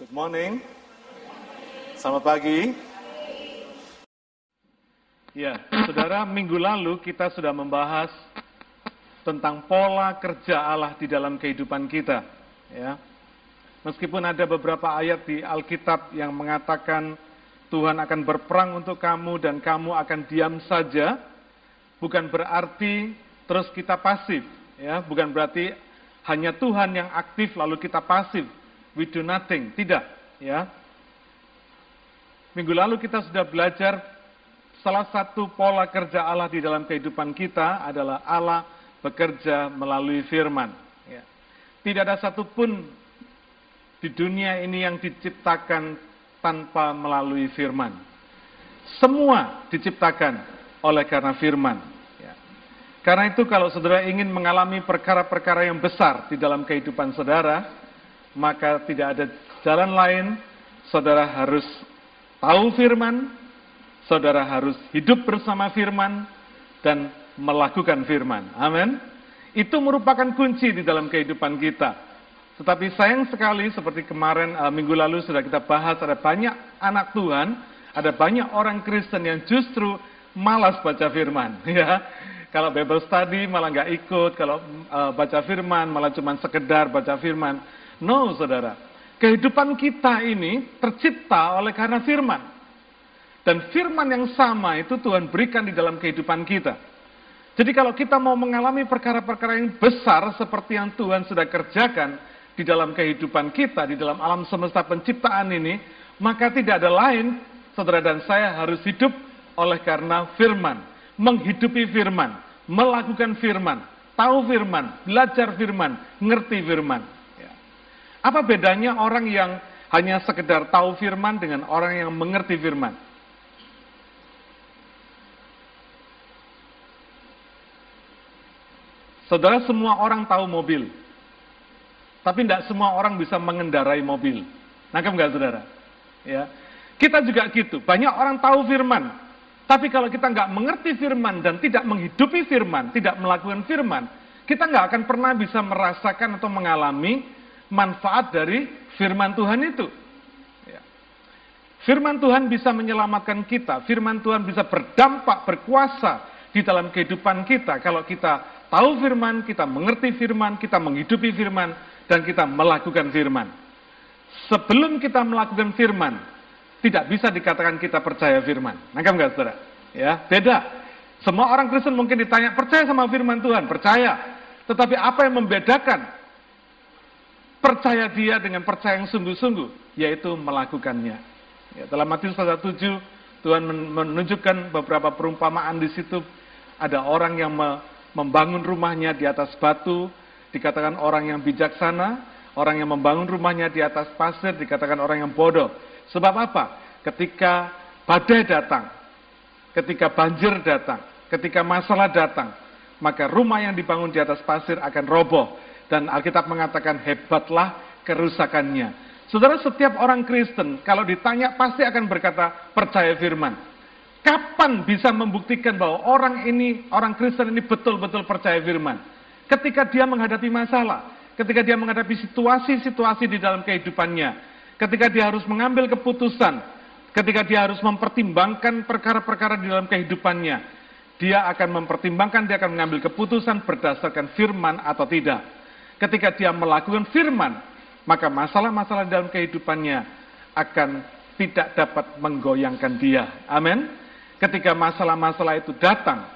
Good morning. Selamat pagi. Ya, saudara, minggu lalu kita sudah membahas tentang pola kerja Allah di dalam kehidupan kita. Ya, meskipun ada beberapa ayat di Alkitab yang mengatakan Tuhan akan berperang untuk kamu dan kamu akan diam saja, bukan berarti terus kita pasif. Ya, bukan berarti hanya Tuhan yang aktif lalu kita pasif. We do nothing. Tidak. Ya. Minggu lalu kita sudah belajar salah satu pola kerja Allah di dalam kehidupan kita adalah Allah bekerja melalui firman. Ya. Tidak ada satupun di dunia ini yang diciptakan tanpa melalui firman. Semua diciptakan oleh karena firman. Ya. Karena itu kalau saudara ingin mengalami perkara-perkara yang besar di dalam kehidupan saudara, maka tidak ada jalan lain, saudara harus tahu firman, saudara harus hidup bersama firman dan melakukan firman. Amin. Itu merupakan kunci di dalam kehidupan kita. Tetapi sayang sekali seperti kemarin uh, minggu lalu sudah kita bahas ada banyak anak Tuhan, ada banyak orang Kristen yang justru malas baca firman, ya. Kalau Bible study malah nggak ikut, kalau uh, baca firman malah cuma sekedar baca firman. No, saudara. Kehidupan kita ini tercipta oleh karena firman. Dan firman yang sama itu Tuhan berikan di dalam kehidupan kita. Jadi kalau kita mau mengalami perkara-perkara yang besar seperti yang Tuhan sudah kerjakan di dalam kehidupan kita, di dalam alam semesta penciptaan ini, maka tidak ada lain, saudara dan saya harus hidup oleh karena firman, menghidupi firman, melakukan firman, tahu firman, belajar firman, ngerti firman. Apa bedanya orang yang hanya sekedar tahu firman dengan orang yang mengerti firman? Saudara semua orang tahu mobil. Tapi tidak semua orang bisa mengendarai mobil. Nangkep nggak saudara? Ya. Kita juga gitu. Banyak orang tahu firman. Tapi kalau kita nggak mengerti firman dan tidak menghidupi firman, tidak melakukan firman, kita nggak akan pernah bisa merasakan atau mengalami manfaat dari firman Tuhan itu. Ya. Firman Tuhan bisa menyelamatkan kita, firman Tuhan bisa berdampak, berkuasa di dalam kehidupan kita kalau kita tahu firman, kita mengerti firman, kita menghidupi firman, dan kita melakukan firman. Sebelum kita melakukan firman, tidak bisa dikatakan kita percaya firman. Nangkap nggak saudara? Ya, beda. Semua orang Kristen mungkin ditanya, percaya sama firman Tuhan? Percaya. Tetapi apa yang membedakan percaya dia dengan percaya yang sungguh-sungguh? Yaitu melakukannya. Ya, dalam Matius pasal 7, Tuhan menunjukkan beberapa perumpamaan di situ. Ada orang yang membangun rumahnya di atas batu, dikatakan orang yang bijaksana, orang yang membangun rumahnya di atas pasir, dikatakan orang yang bodoh. Sebab apa? Ketika badai datang, ketika banjir datang, ketika masalah datang, maka rumah yang dibangun di atas pasir akan roboh. Dan Alkitab mengatakan hebatlah kerusakannya. Saudara, setiap orang Kristen kalau ditanya pasti akan berkata percaya firman. Kapan bisa membuktikan bahwa orang ini, orang Kristen ini betul-betul percaya firman? Ketika dia menghadapi masalah, ketika dia menghadapi situasi-situasi di dalam kehidupannya, ketika dia harus mengambil keputusan, ketika dia harus mempertimbangkan perkara-perkara di dalam kehidupannya, dia akan mempertimbangkan, dia akan mengambil keputusan berdasarkan firman atau tidak. Ketika dia melakukan firman, maka masalah-masalah dalam kehidupannya akan tidak dapat menggoyangkan dia. Amin. Ketika masalah-masalah itu datang,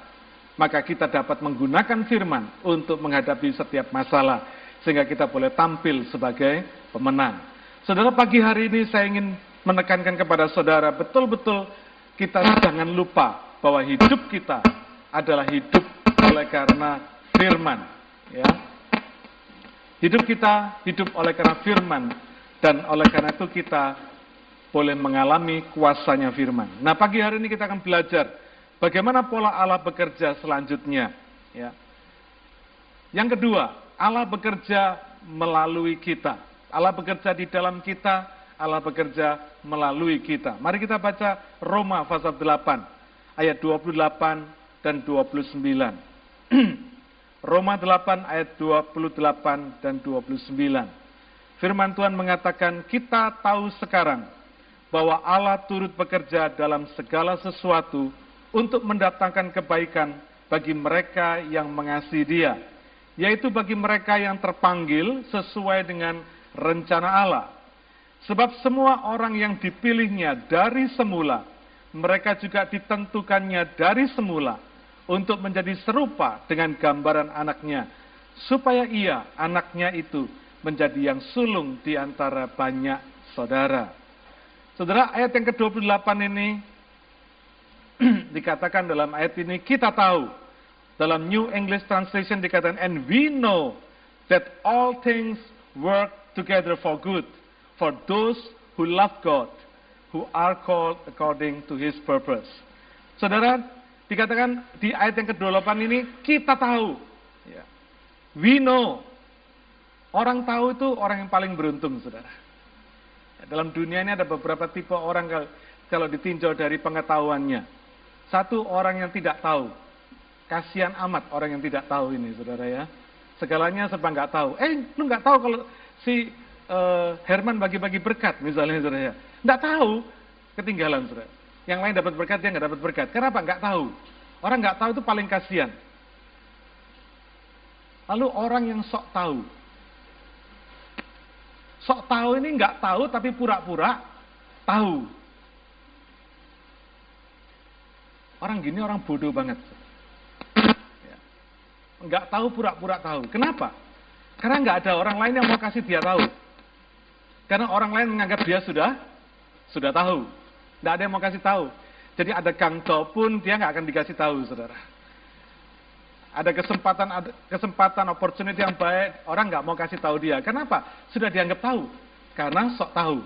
maka kita dapat menggunakan firman untuk menghadapi setiap masalah, sehingga kita boleh tampil sebagai pemenang. Saudara, pagi hari ini saya ingin menekankan kepada saudara, betul-betul kita jangan lupa bahwa hidup kita adalah hidup oleh karena firman. Ya. Hidup kita hidup oleh karena firman, dan oleh karena itu kita boleh mengalami kuasanya firman. Nah pagi hari ini kita akan belajar bagaimana pola Allah bekerja selanjutnya. Ya. Yang kedua, Allah bekerja melalui kita. Allah bekerja di dalam kita, Allah bekerja melalui kita. Mari kita baca Roma pasal 8 ayat 28 dan 29. Roma 8 ayat 28 dan 29. Firman Tuhan mengatakan, kita tahu sekarang bahwa Allah turut bekerja dalam segala sesuatu untuk mendatangkan kebaikan bagi mereka yang mengasihi Dia, yaitu bagi mereka yang terpanggil sesuai dengan rencana Allah. Sebab semua orang yang dipilihnya dari semula, mereka juga ditentukannya dari semula untuk menjadi serupa dengan gambaran anaknya, supaya ia, anaknya itu, menjadi yang sulung di antara banyak saudara. Saudara, ayat yang ke-28 ini dikatakan dalam ayat ini, kita tahu, dalam New English Translation dikatakan, and we know that all things work together for good for those who love God, who are called according to His purpose. Saudara, dikatakan di ayat yang ke-28 ini, kita tahu. Ya. We know. Orang tahu itu orang yang paling beruntung, saudara. Ya, dalam dunia ini ada beberapa tipe orang kalau, kalau ditinjau dari pengetahuannya. Satu orang yang tidak tahu. Kasihan amat orang yang tidak tahu ini, saudara ya. Segalanya serba nggak tahu. Eh, lu nggak tahu kalau si uh, Herman bagi-bagi berkat misalnya saudara ya. Nggak tahu, ketinggalan saudara. Yang lain dapat berkat, dia nggak dapat berkat. Kenapa? Nggak tahu. Orang nggak tahu itu paling kasihan. Lalu orang yang sok tahu. Sok tahu ini nggak tahu tapi pura-pura tahu. Orang gini orang bodoh banget. Ya. Nggak tahu pura-pura tahu. Kenapa? Karena nggak ada orang lain yang mau kasih dia tahu. Karena orang lain menganggap dia sudah sudah tahu. Tidak ada yang mau kasih tahu. Jadi ada gangto pun dia nggak akan dikasih tahu, saudara. Ada kesempatan, ada kesempatan, opportunity yang baik, orang nggak mau kasih tahu dia. Kenapa? Sudah dianggap tahu. Karena sok tahu.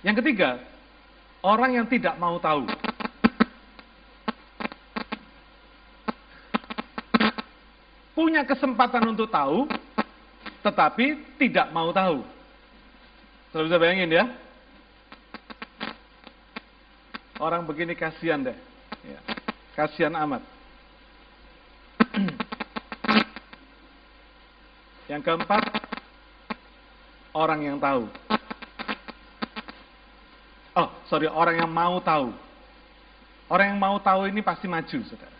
Yang ketiga, orang yang tidak mau tahu. Punya kesempatan untuk tahu, tetapi tidak mau tahu. Sudah bisa bayangin ya? Orang begini kasihan deh. Ya. Kasihan amat. yang keempat, orang yang tahu. Oh, sorry, orang yang mau tahu. Orang yang mau tahu ini pasti maju, saudara.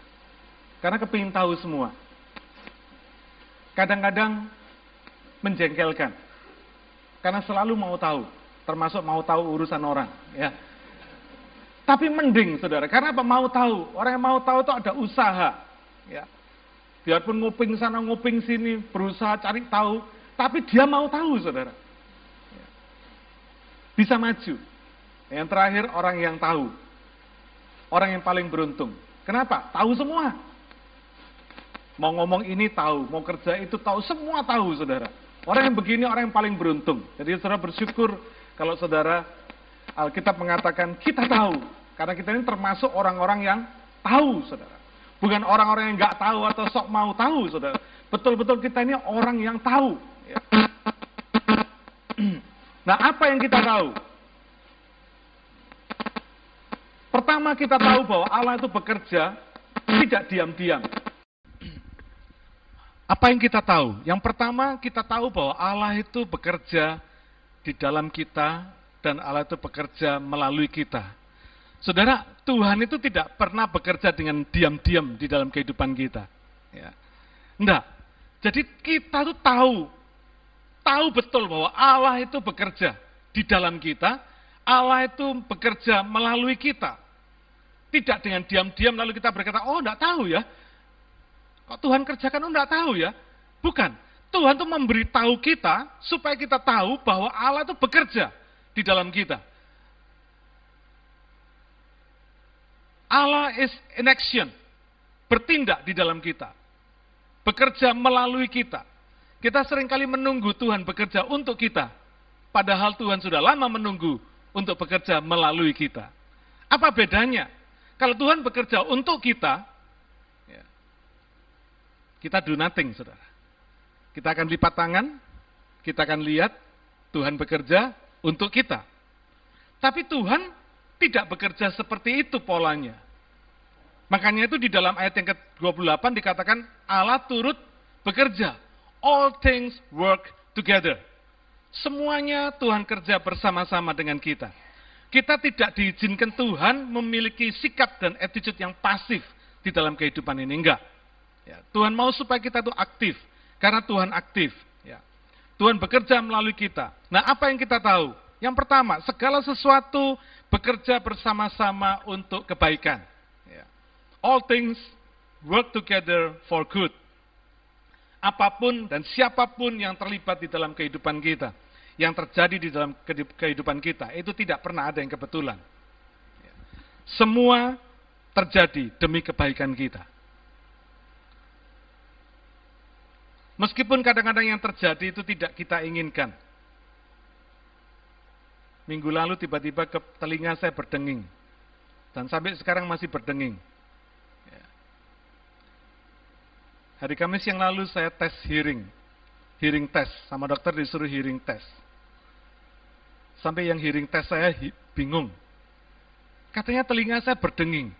Karena kepingin tahu semua. Kadang-kadang menjengkelkan. Karena selalu mau tahu, termasuk mau tahu urusan orang, ya. Tapi mending, saudara, karena apa? Mau tahu. Orang yang mau tahu itu ada usaha, ya. Biarpun nguping sana, nguping sini, berusaha cari tahu, tapi dia mau tahu, saudara. Ya. Bisa maju. Yang terakhir, orang yang tahu. Orang yang paling beruntung. Kenapa? Tahu semua. Mau ngomong ini tahu, mau kerja itu tahu, semua tahu saudara. Orang yang begini orang yang paling beruntung. Jadi saudara bersyukur kalau saudara Alkitab mengatakan kita tahu. Karena kita ini termasuk orang-orang yang tahu saudara. Bukan orang-orang yang nggak tahu atau sok mau tahu saudara. Betul-betul kita ini orang yang tahu. Ya. Nah apa yang kita tahu? Pertama kita tahu bahwa Allah itu bekerja tidak diam-diam. Apa yang kita tahu? Yang pertama kita tahu bahwa Allah itu bekerja di dalam kita dan Allah itu bekerja melalui kita. Saudara, Tuhan itu tidak pernah bekerja dengan diam-diam di dalam kehidupan kita. Ya. Enggak. Jadi kita tuh tahu, tahu betul bahwa Allah itu bekerja di dalam kita, Allah itu bekerja melalui kita. Tidak dengan diam-diam lalu kita berkata, oh enggak tahu ya, Kok Tuhan kerjakan, oh enggak tahu ya. Bukan. Tuhan itu memberitahu kita supaya kita tahu bahwa Allah itu bekerja di dalam kita. Allah is in action. Bertindak di dalam kita. Bekerja melalui kita. Kita sering kali menunggu Tuhan bekerja untuk kita. Padahal Tuhan sudah lama menunggu untuk bekerja melalui kita. Apa bedanya? Kalau Tuhan bekerja untuk kita, kita do nothing, saudara. Kita akan lipat tangan, kita akan lihat Tuhan bekerja untuk kita. Tapi Tuhan tidak bekerja seperti itu polanya. Makanya itu di dalam ayat yang ke-28 dikatakan Allah turut bekerja. All things work together. Semuanya Tuhan kerja bersama-sama dengan kita. Kita tidak diizinkan Tuhan memiliki sikap dan attitude yang pasif di dalam kehidupan ini. Enggak. Ya, Tuhan mau supaya kita itu aktif. Karena Tuhan aktif. Ya. Tuhan bekerja melalui kita. Nah apa yang kita tahu? Yang pertama, segala sesuatu bekerja bersama-sama untuk kebaikan. Ya. All things work together for good. Apa pun dan siapa pun yang terlibat di dalam kehidupan kita yang terjadi di dalam kehidupan kita itu tidak pernah ada yang kebetulan. Semua terjadi demi kebaikan kita. Meskipun kadang-kadang yang terjadi itu tidak kita inginkan. Minggu lalu tiba-tiba ke telinga saya berdenging. Dan sampai sekarang masih berdenging. Ya. Hari Kamis yang lalu saya tes hearing. Hearing test. Sama dokter disuruh hearing test. Sampai yang hearing test saya bingung. Katanya telinga saya berdenging.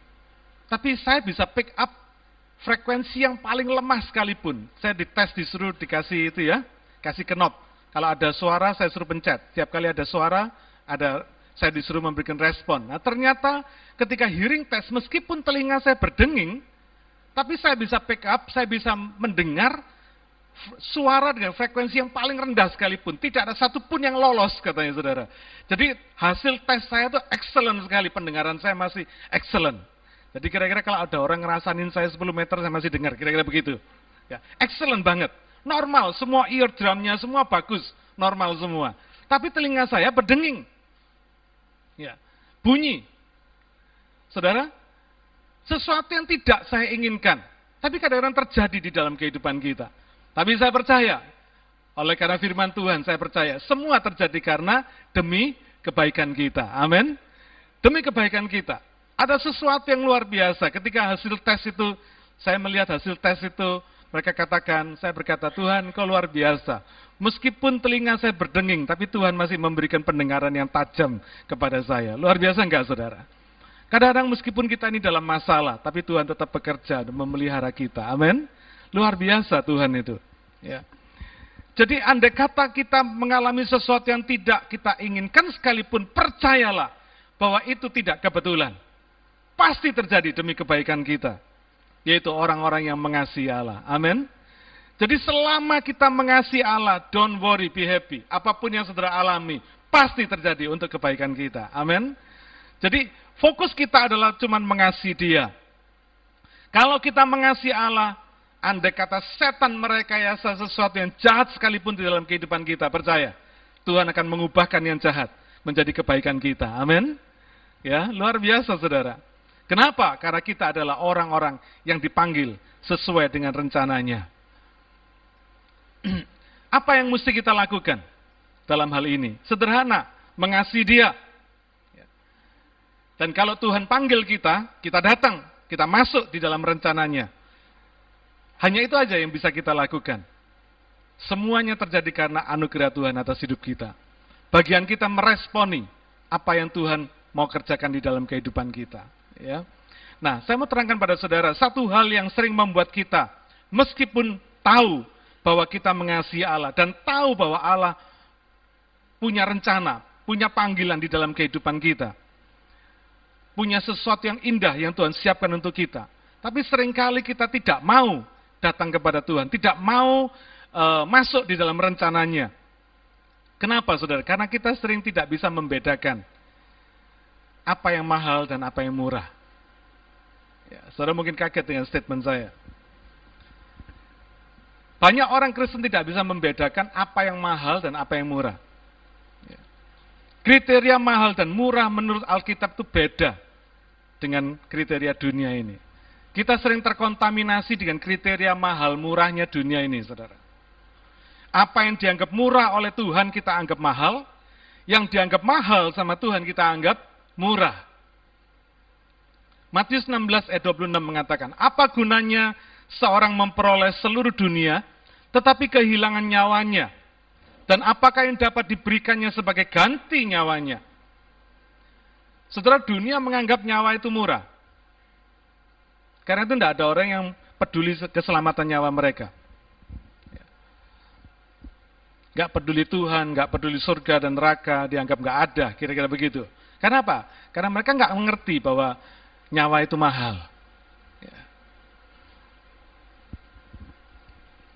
Tapi saya bisa pick up frekuensi yang paling lemah sekalipun. Saya dites disuruh dikasih itu ya, kasih kenop. Kalau ada suara saya suruh pencet. Tiap kali ada suara, ada saya disuruh memberikan respon. Nah ternyata ketika hearing test, meskipun telinga saya berdenging, tapi saya bisa pick up, saya bisa mendengar suara dengan frekuensi yang paling rendah sekalipun. Tidak ada satupun yang lolos katanya saudara. Jadi hasil tes saya itu excellent sekali. Pendengaran saya masih excellent. Jadi kira-kira kalau ada orang ngerasain saya 10 meter saya masih dengar. Kira-kira begitu. Ya, excellent banget. Normal, semua eardrumnya semua bagus. Normal semua. Tapi telinga saya berdenging. Ya, bunyi. Saudara, sesuatu yang tidak saya inginkan. Tapi kadang-kadang terjadi di dalam kehidupan kita. Tapi saya percaya, oleh karena firman Tuhan, saya percaya semua terjadi karena demi kebaikan kita. Amin. Demi kebaikan kita. Ada sesuatu yang luar biasa ketika hasil tes itu, saya melihat hasil tes itu, mereka katakan, saya berkata, Tuhan kau luar biasa. Meskipun telinga saya berdenging, tapi Tuhan masih memberikan pendengaran yang tajam kepada saya. Luar biasa enggak saudara? Kadang-kadang meskipun kita ini dalam masalah, tapi Tuhan tetap bekerja dan memelihara kita. Amin. Luar biasa Tuhan itu. Ya. Jadi andai kata kita mengalami sesuatu yang tidak kita inginkan sekalipun, percayalah bahwa itu tidak kebetulan. Pasti terjadi demi kebaikan kita. Yaitu orang-orang yang mengasihi Allah. Amin. Jadi selama kita mengasihi Allah, don't worry, be happy. Apa pun yang saudara alami, pasti terjadi untuk kebaikan kita. Amin. Jadi fokus kita adalah cuma mengasihi dia. Kalau kita mengasihi Allah, Andai kata setan merekayasa sesuatu yang jahat sekalipun di dalam kehidupan kita, percaya. Tuhan akan mengubahkan yang jahat menjadi kebaikan kita. Amin. Ya, luar biasa saudara. Kenapa? Karena kita adalah orang-orang yang dipanggil sesuai dengan rencananya. Apa yang mesti kita lakukan dalam hal ini? Sederhana, mengasihi dia. Dan kalau Tuhan panggil kita, kita datang, kita masuk di dalam rencananya. Hanya itu aja yang bisa kita lakukan. Semuanya terjadi karena anugerah Tuhan atas hidup kita. Bagian kita meresponi apa yang Tuhan mau kerjakan di dalam kehidupan kita. Ya. Nah, saya mau terangkan pada saudara, satu hal yang sering membuat kita, meskipun tahu bahwa kita mengasihi Allah, dan tahu bahwa Allah punya rencana, punya panggilan di dalam kehidupan kita. Punya sesuatu yang indah yang Tuhan siapkan untuk kita. Tapi sering kali kita tidak mau datang kepada Tuhan, tidak mau uh, masuk di dalam rencananya. Kenapa saudara? Karena kita sering tidak bisa membedakan apa yang mahal dan apa yang murah. Ya, saudara mungkin kaget dengan statement saya. Banyak orang Kristen tidak bisa membedakan apa yang mahal dan apa yang murah. Ya. Kriteria mahal dan murah menurut Alkitab itu beda dengan kriteria dunia ini. Kita sering terkontaminasi dengan kriteria mahal murahnya dunia ini, saudara. Apa yang dianggap murah oleh Tuhan kita anggap mahal, yang dianggap mahal sama Tuhan kita anggap murah. Matius 16 ayat 26 mengatakan, apa gunanya seorang memperoleh seluruh dunia, tetapi kehilangan nyawanya? Dan apakah yang dapat diberikannya sebagai ganti nyawanya? Saudara, dunia menganggap nyawa itu murah. Karena itu tidak ada orang yang peduli keselamatan nyawa mereka. nggak peduli Tuhan, nggak peduli surga dan neraka, dianggap nggak ada, kira-kira begitu. Karena apa? Karena mereka nggak mengerti bahwa nyawa itu mahal. Ya.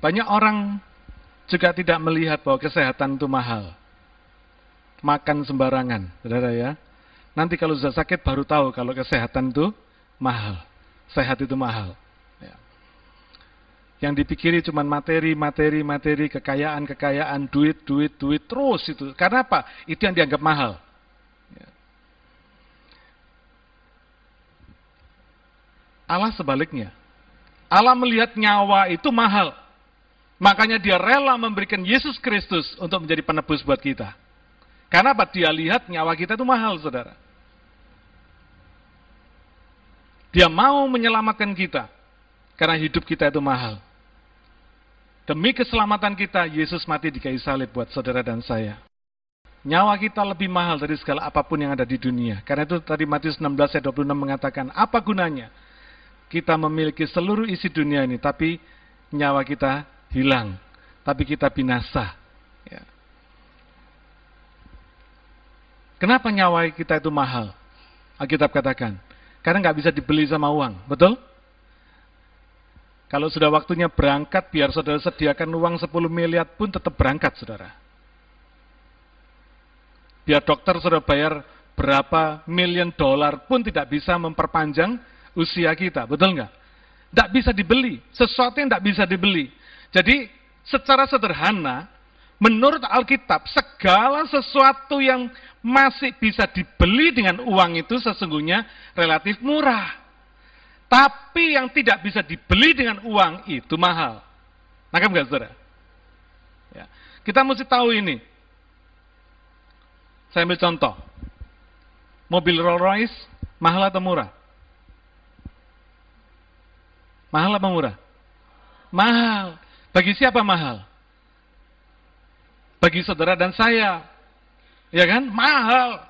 Banyak orang juga tidak melihat bahwa kesehatan itu mahal. Makan sembarangan, saudara ya. Nanti kalau sudah sakit baru tahu kalau kesehatan itu mahal. Sehat itu mahal. Yang dipikiri cuma materi, materi, materi, kekayaan, kekayaan, duit, duit, duit, terus itu. Karena apa? Itu yang dianggap mahal. Allah sebaliknya. Allah melihat nyawa itu mahal. Makanya dia rela memberikan Yesus Kristus untuk menjadi penebus buat kita. Karena apa? Dia lihat nyawa kita itu mahal, saudara. Dia mau menyelamatkan kita. Karena hidup kita itu mahal. Demi keselamatan kita, Yesus mati di kayu salib buat saudara dan saya. Nyawa kita lebih mahal dari segala apa pun yang ada di dunia. Karena itu tadi Matius 16 ayat 26 mengatakan, apa gunanya kita memiliki seluruh isi dunia ini, tapi nyawa kita hilang, tapi kita binasa. Ya. Kenapa nyawa kita itu mahal? Alkitab katakan, karena nggak bisa dibeli sama uang, betul? Kalau sudah waktunya berangkat, biar saudara sediakan uang 10 miliar pun tetap berangkat, saudara. Biar dokter sudah bayar berapa miliar dolar pun tidak bisa memperpanjang usia kita, betul nggak? Tidak bisa dibeli, sesuatu yang tidak bisa dibeli. Jadi secara sederhana, menurut Alkitab, segala sesuatu yang masih bisa dibeli dengan uang itu sesungguhnya relatif murah. Tapi yang tidak bisa dibeli dengan uang itu mahal. Nangkap nggak saudara? Ya. Kita mesti tahu ini. Saya ambil contoh. Mobil Rolls Royce mahal atau murah? Mahal atau murah? Mahal. Bagi siapa mahal? Bagi saudara dan saya. Ya kan? Mahal.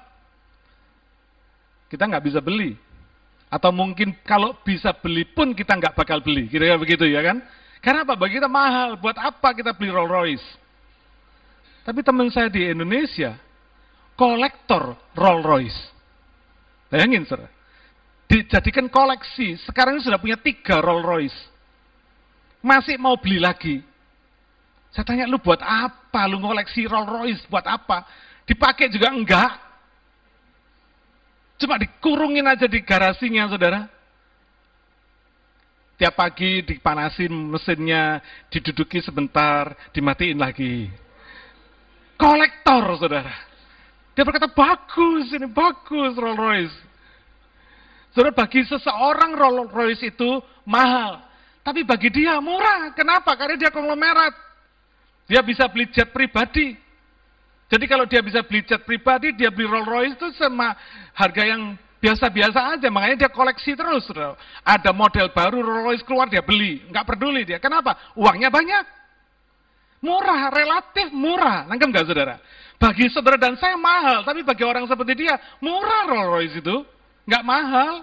Kita nggak bisa beli. Atau mungkin kalau bisa beli pun kita nggak bakal beli. Kira-kira begitu ya kan? Karena apa? Bagi kita mahal. Buat apa kita beli Rolls Royce? Tapi teman saya di Indonesia, kolektor Rolls Royce. Bayangin, saudara. Dijadikan koleksi, sekarang ini sudah punya tiga Rolls Royce. Masih mau beli lagi. Saya tanya, lu buat apa? Lu ngoleksi Rolls Royce buat apa? Dipakai juga enggak. Cuma dikurungin aja di garasinya, saudara. Tiap pagi dipanasin mesinnya, diduduki sebentar, dimatiin lagi. Kolektor, saudara. Dia berkata, bagus, ini bagus Rolls Royce. Saudara, bagi seseorang Rolls Royce itu mahal. Tapi bagi dia murah. Kenapa? Karena dia konglomerat. Dia bisa beli jet pribadi. Jadi kalau dia bisa beli jet pribadi, dia beli Rolls Royce itu sama harga yang biasa-biasa aja. Makanya dia koleksi terus. Ada model baru Rolls Royce keluar, dia beli. Nggak peduli dia. Kenapa? Uangnya banyak. Murah, relatif murah. Nangkep nggak saudara? Bagi saudara dan saya mahal, tapi bagi orang seperti dia, murah Rolls Royce itu. Nggak mahal.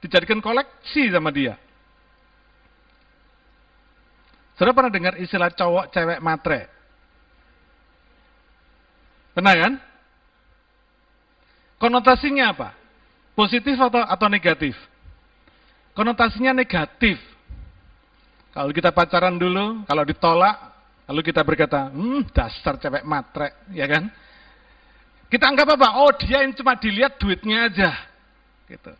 Dijadikan koleksi sama dia. Saudara pernah dengar istilah cowok cewek matre? Benar kan? Konotasinya apa? Positif atau, atau negatif? Konotasinya negatif. Kalau kita pacaran dulu, kalau ditolak, lalu kita berkata, hmm dasar cewek matre, ya kan? Kita anggap apa? Oh dia yang cuma dilihat duitnya aja. Gitu.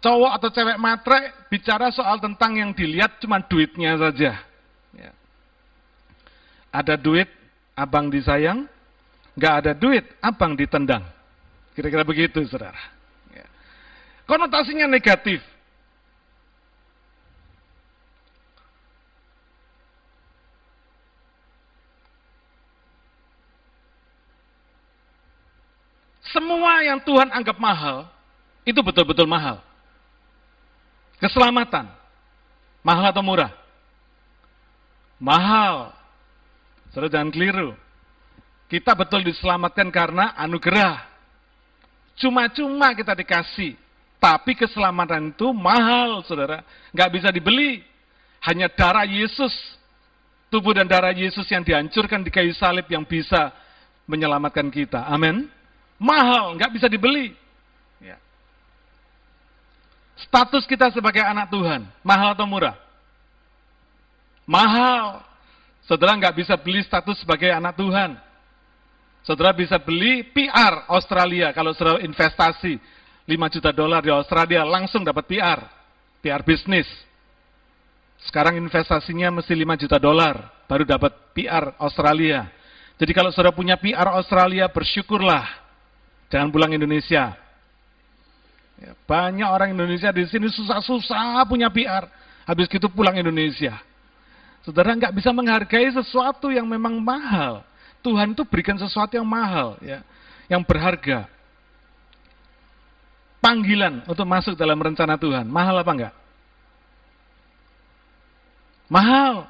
Cowok atau cewek matre bicara soal tentang yang dilihat cuma duitnya saja. Ya. Ada duit, abang disayang, nggak ada duit, abang ditendang. Kira-kira begitu, saudara. Ya. Konotasinya negatif. Semua yang Tuhan anggap mahal, itu betul-betul mahal. Keselamatan, mahal atau murah? Mahal. Saudara jangan keliru. Kita betul diselamatkan karena anugerah. Cuma-cuma kita dikasih. Tapi keselamatan itu mahal, saudara. Nggak bisa dibeli. Hanya darah Yesus tubuh dan darah Yesus yang dihancurkan di kayu salib yang bisa menyelamatkan kita. Amin. Mahal, nggak bisa dibeli. Ya. Status kita sebagai anak Tuhan, mahal atau murah? Mahal. Saudara nggak bisa beli status sebagai anak Tuhan. Saudara bisa beli PR Australia kalau saudara investasi 5 juta dolar di Australia langsung dapat PR, PR bisnis. Sekarang investasinya mesti 5 juta dolar, baru dapat PR Australia. Jadi kalau saudara punya PR Australia, bersyukurlah. Jangan pulang Indonesia. Ya, banyak orang Indonesia di sini susah-susah punya PR. Habis gitu pulang Indonesia. Saudara nggak bisa menghargai sesuatu yang memang mahal. Tuhan itu berikan sesuatu yang mahal, ya, yang berharga. Panggilan untuk masuk dalam rencana Tuhan, mahal apa enggak? Mahal.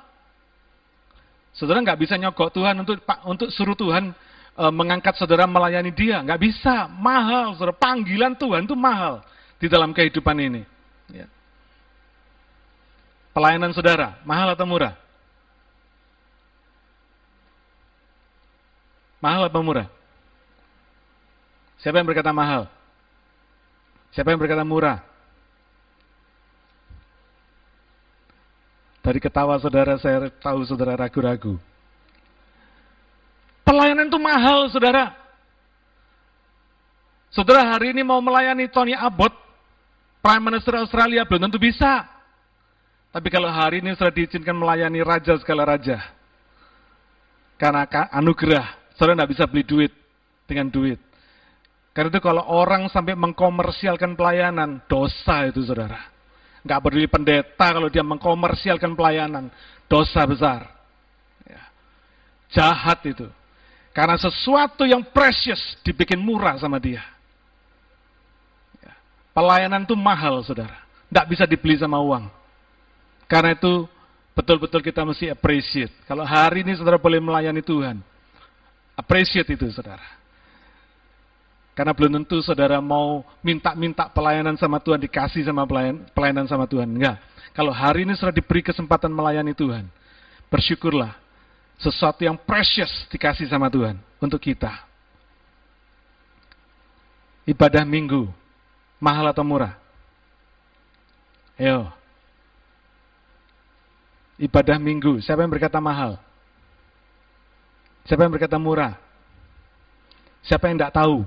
Saudara nggak bisa nyogok Tuhan untuk untuk suruh Tuhan e, mengangkat saudara melayani dia, nggak bisa. Mahal, saudara. Panggilan Tuhan itu mahal di dalam kehidupan ini. Ya. Pelayanan saudara, mahal atau murah? Mahal atau murah? Siapa yang berkata mahal? Siapa yang berkata murah? Dari ketawa saudara, saya tahu saudara ragu-ragu. Pelayanan itu mahal, saudara. Saudara hari ini mau melayani Tony Abbott, Prime Minister Australia, belum tentu bisa. Tapi kalau hari ini sudah diizinkan melayani raja segala raja, karena anugerah, saudara tidak bisa beli duit dengan duit. Karena itu kalau orang sampai mengkomersialkan pelayanan, dosa itu saudara. Nggak peduli pendeta kalau dia mengkomersialkan pelayanan. Dosa besar. Ya. Jahat itu. Karena sesuatu yang precious dibikin murah sama dia. Ya. Pelayanan itu mahal, saudara. Nggak bisa dibeli sama uang. Karena itu betul-betul kita mesti appreciate. Kalau hari ini saudara boleh melayani Tuhan, appreciate itu saudara. Karena belum tentu saudara mau minta-minta pelayanan sama Tuhan, dikasih sama pelayan, pelayanan sama Tuhan. Enggak. Kalau hari ini sudah diberi kesempatan melayani Tuhan, bersyukurlah. Sesuatu yang precious dikasih sama Tuhan untuk kita. Ibadah minggu, mahal atau murah? Ayo. Ibadah minggu, siapa yang berkata mahal? Siapa yang berkata murah? Siapa yang tidak tahu?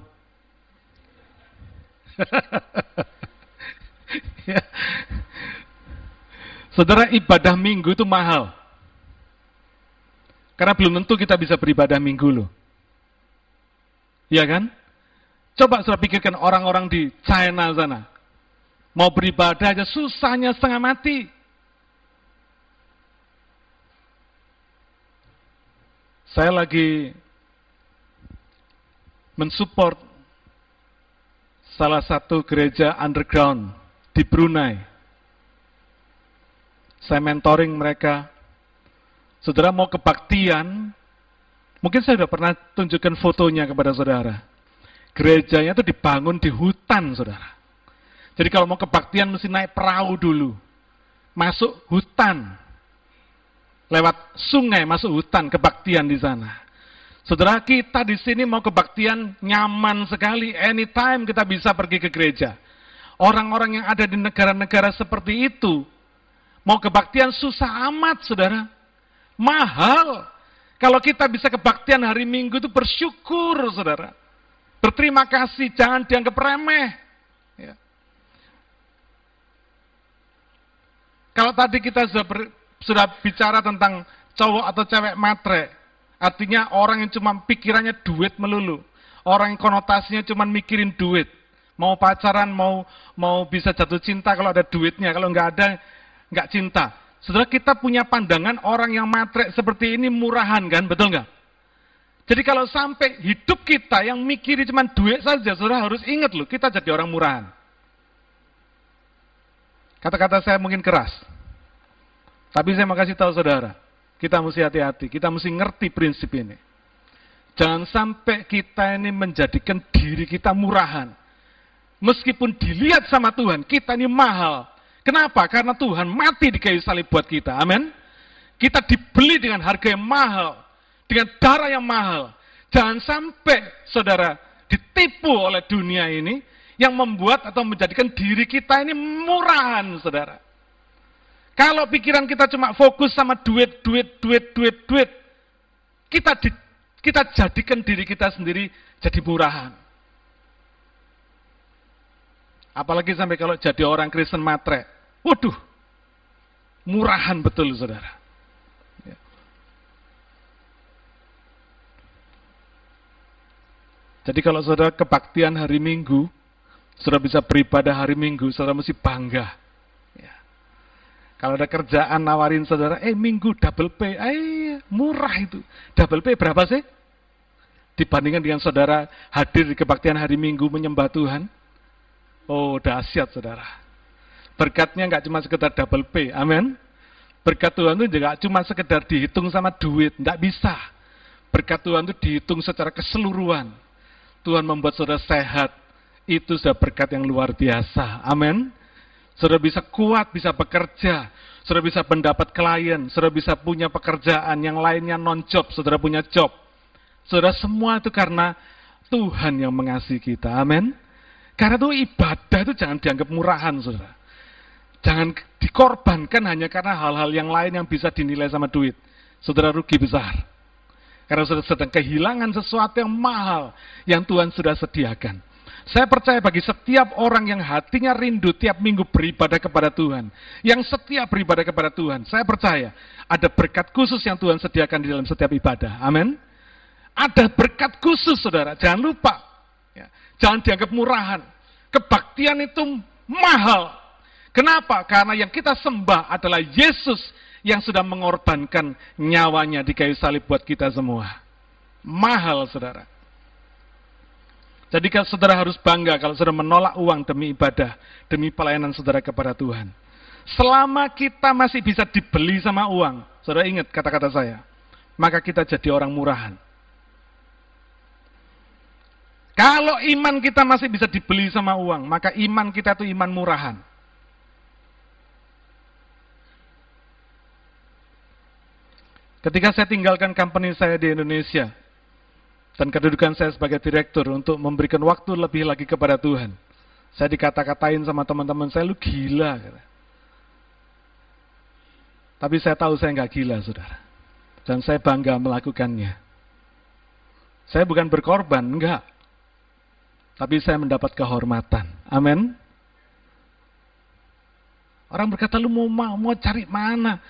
ya. Saudara, ibadah minggu itu mahal. Karena belum tentu kita bisa beribadah minggu loh. Iya kan? Coba saudara pikirkan orang-orang di China sana. Mau beribadah aja susahnya setengah mati. Saya lagi mensupport salah satu gereja underground di Brunei. Saya mentoring mereka. Saudara mau kebaktian, mungkin saya sudah pernah tunjukkan fotonya kepada saudara. Gerejanya itu dibangun di hutan, saudara. Jadi kalau mau kebaktian mesti naik perahu dulu. Masuk hutan. Lewat sungai masuk hutan kebaktian di sana. Saudara kita di sini mau kebaktian nyaman sekali, anytime kita bisa pergi ke gereja. Orang-orang yang ada di negara-negara seperti itu, mau kebaktian susah amat, saudara. Mahal. Kalau kita bisa kebaktian hari Minggu itu bersyukur, saudara. Berterima kasih, jangan dianggap remeh. Ya. Kalau tadi kita sudah, ber, sudah bicara tentang cowok atau cewek matre, Artinya orang yang cuma pikirannya duit melulu. Orang yang konotasinya cuma mikirin duit. Mau pacaran, mau mau bisa jatuh cinta kalau ada duitnya. Kalau nggak ada, nggak cinta. Saudara kita punya pandangan orang yang matre seperti ini murahan kan, betul nggak? Jadi kalau sampai hidup kita yang mikirin cuma duit saja, saudara harus ingat loh, kita jadi orang murahan. Kata-kata saya mungkin keras. Tapi saya mau kasih tahu saudara, kita mesti hati-hati, kita mesti ngerti prinsip ini. Jangan sampai kita ini menjadikan diri kita murahan. Meskipun dilihat sama Tuhan, kita ini mahal. Kenapa? Karena Tuhan mati di kayu salib buat kita. Amin. Kita dibeli dengan harga yang mahal, dengan darah yang mahal. Jangan sampai saudara ditipu oleh dunia ini yang membuat atau menjadikan diri kita ini murahan, saudara. Kalau pikiran kita cuma fokus sama duit, duit, duit, duit, duit, kita di, kita jadikan diri kita sendiri jadi murahan. Apalagi sampai kalau jadi orang Kristen matre. Waduh, murahan betul saudara. Ya. Jadi kalau saudara kebaktian hari Minggu, saudara bisa beribadah hari Minggu, saudara mesti bangga. Ya. Kalau ada kerjaan nawarin saudara, eh Minggu double pay, eh murah itu. Double pay berapa sih? Dibandingkan dengan saudara hadir di kebaktian hari Minggu menyembah Tuhan. Oh dahsyat saudara. Berkatnya nggak cuma sekedar double pay, amin. Berkat Tuhan itu juga cuma sekedar dihitung sama duit, nggak bisa. Berkat Tuhan itu dihitung secara keseluruhan. Tuhan membuat saudara sehat, itu sudah berkat yang luar biasa. Amin. Saudara bisa kuat, bisa bekerja, saudara bisa mendapat klien, saudara bisa punya pekerjaan, yang lainnya non-job, saudara punya job. Saudara semua itu karena Tuhan yang mengasihi kita. Amin. Karena itu ibadah itu jangan dianggap murahan, saudara. Jangan dikorbankan hanya karena hal-hal yang lain yang bisa dinilai sama duit. Saudara rugi besar. Karena saudara sedang kehilangan sesuatu yang mahal yang Tuhan sudah sediakan. Saya percaya bagi setiap orang yang hatinya rindu tiap minggu beribadah kepada Tuhan. Yang setiap beribadah kepada Tuhan. Saya percaya ada berkat khusus yang Tuhan sediakan di dalam setiap ibadah. Amin. Ada berkat khusus saudara. Jangan lupa. Ya. Jangan dianggap murahan. Kebaktian itu mahal. Kenapa? Karena yang kita sembah adalah Yesus yang sudah mengorbankan nyawanya di kayu salib buat kita semua. Mahal, saudara. Jadi kalau saudara harus bangga kalau saudara menolak uang demi ibadah, demi pelayanan saudara kepada Tuhan. Selama kita masih bisa dibeli sama uang, saudara ingat kata-kata saya, maka kita jadi orang murahan. Kalau iman kita masih bisa dibeli sama uang, maka iman kita itu iman murahan. Ketika saya tinggalkan company saya di Indonesia, dan kedudukan saya sebagai direktur untuk memberikan waktu lebih lagi kepada Tuhan, saya dikata-katain sama teman-teman saya, lu gila. Tapi saya tahu saya nggak gila, saudara. Dan saya bangga melakukannya. Saya bukan berkorban, enggak. Tapi saya mendapat kehormatan. Amin. Orang berkata, lu mau, mau, cari mana?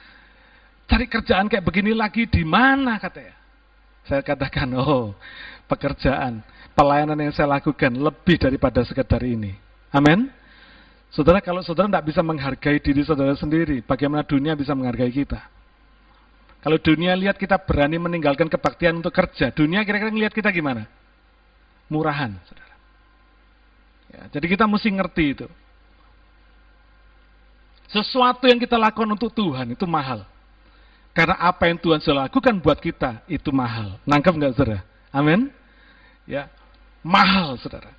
Cari kerjaan kayak begini lagi di mana katanya. Saya katakan, oh pekerjaan, pelayanan yang saya lakukan lebih daripada sekedar ini. Amin. Saudara, kalau saudara tidak bisa menghargai diri saudara sendiri, bagaimana dunia bisa menghargai kita? Kalau dunia lihat kita berani meninggalkan kebaktian untuk kerja, dunia kira-kira melihat kita gimana? Murahan, saudara. Ya, jadi kita mesti ngerti itu. Sesuatu yang kita lakukan untuk Tuhan itu mahal. Karena apa yang Tuhan sudah lakukan buat kita itu mahal. Nangkep nggak saudara? Amin. Ya, mahal saudara.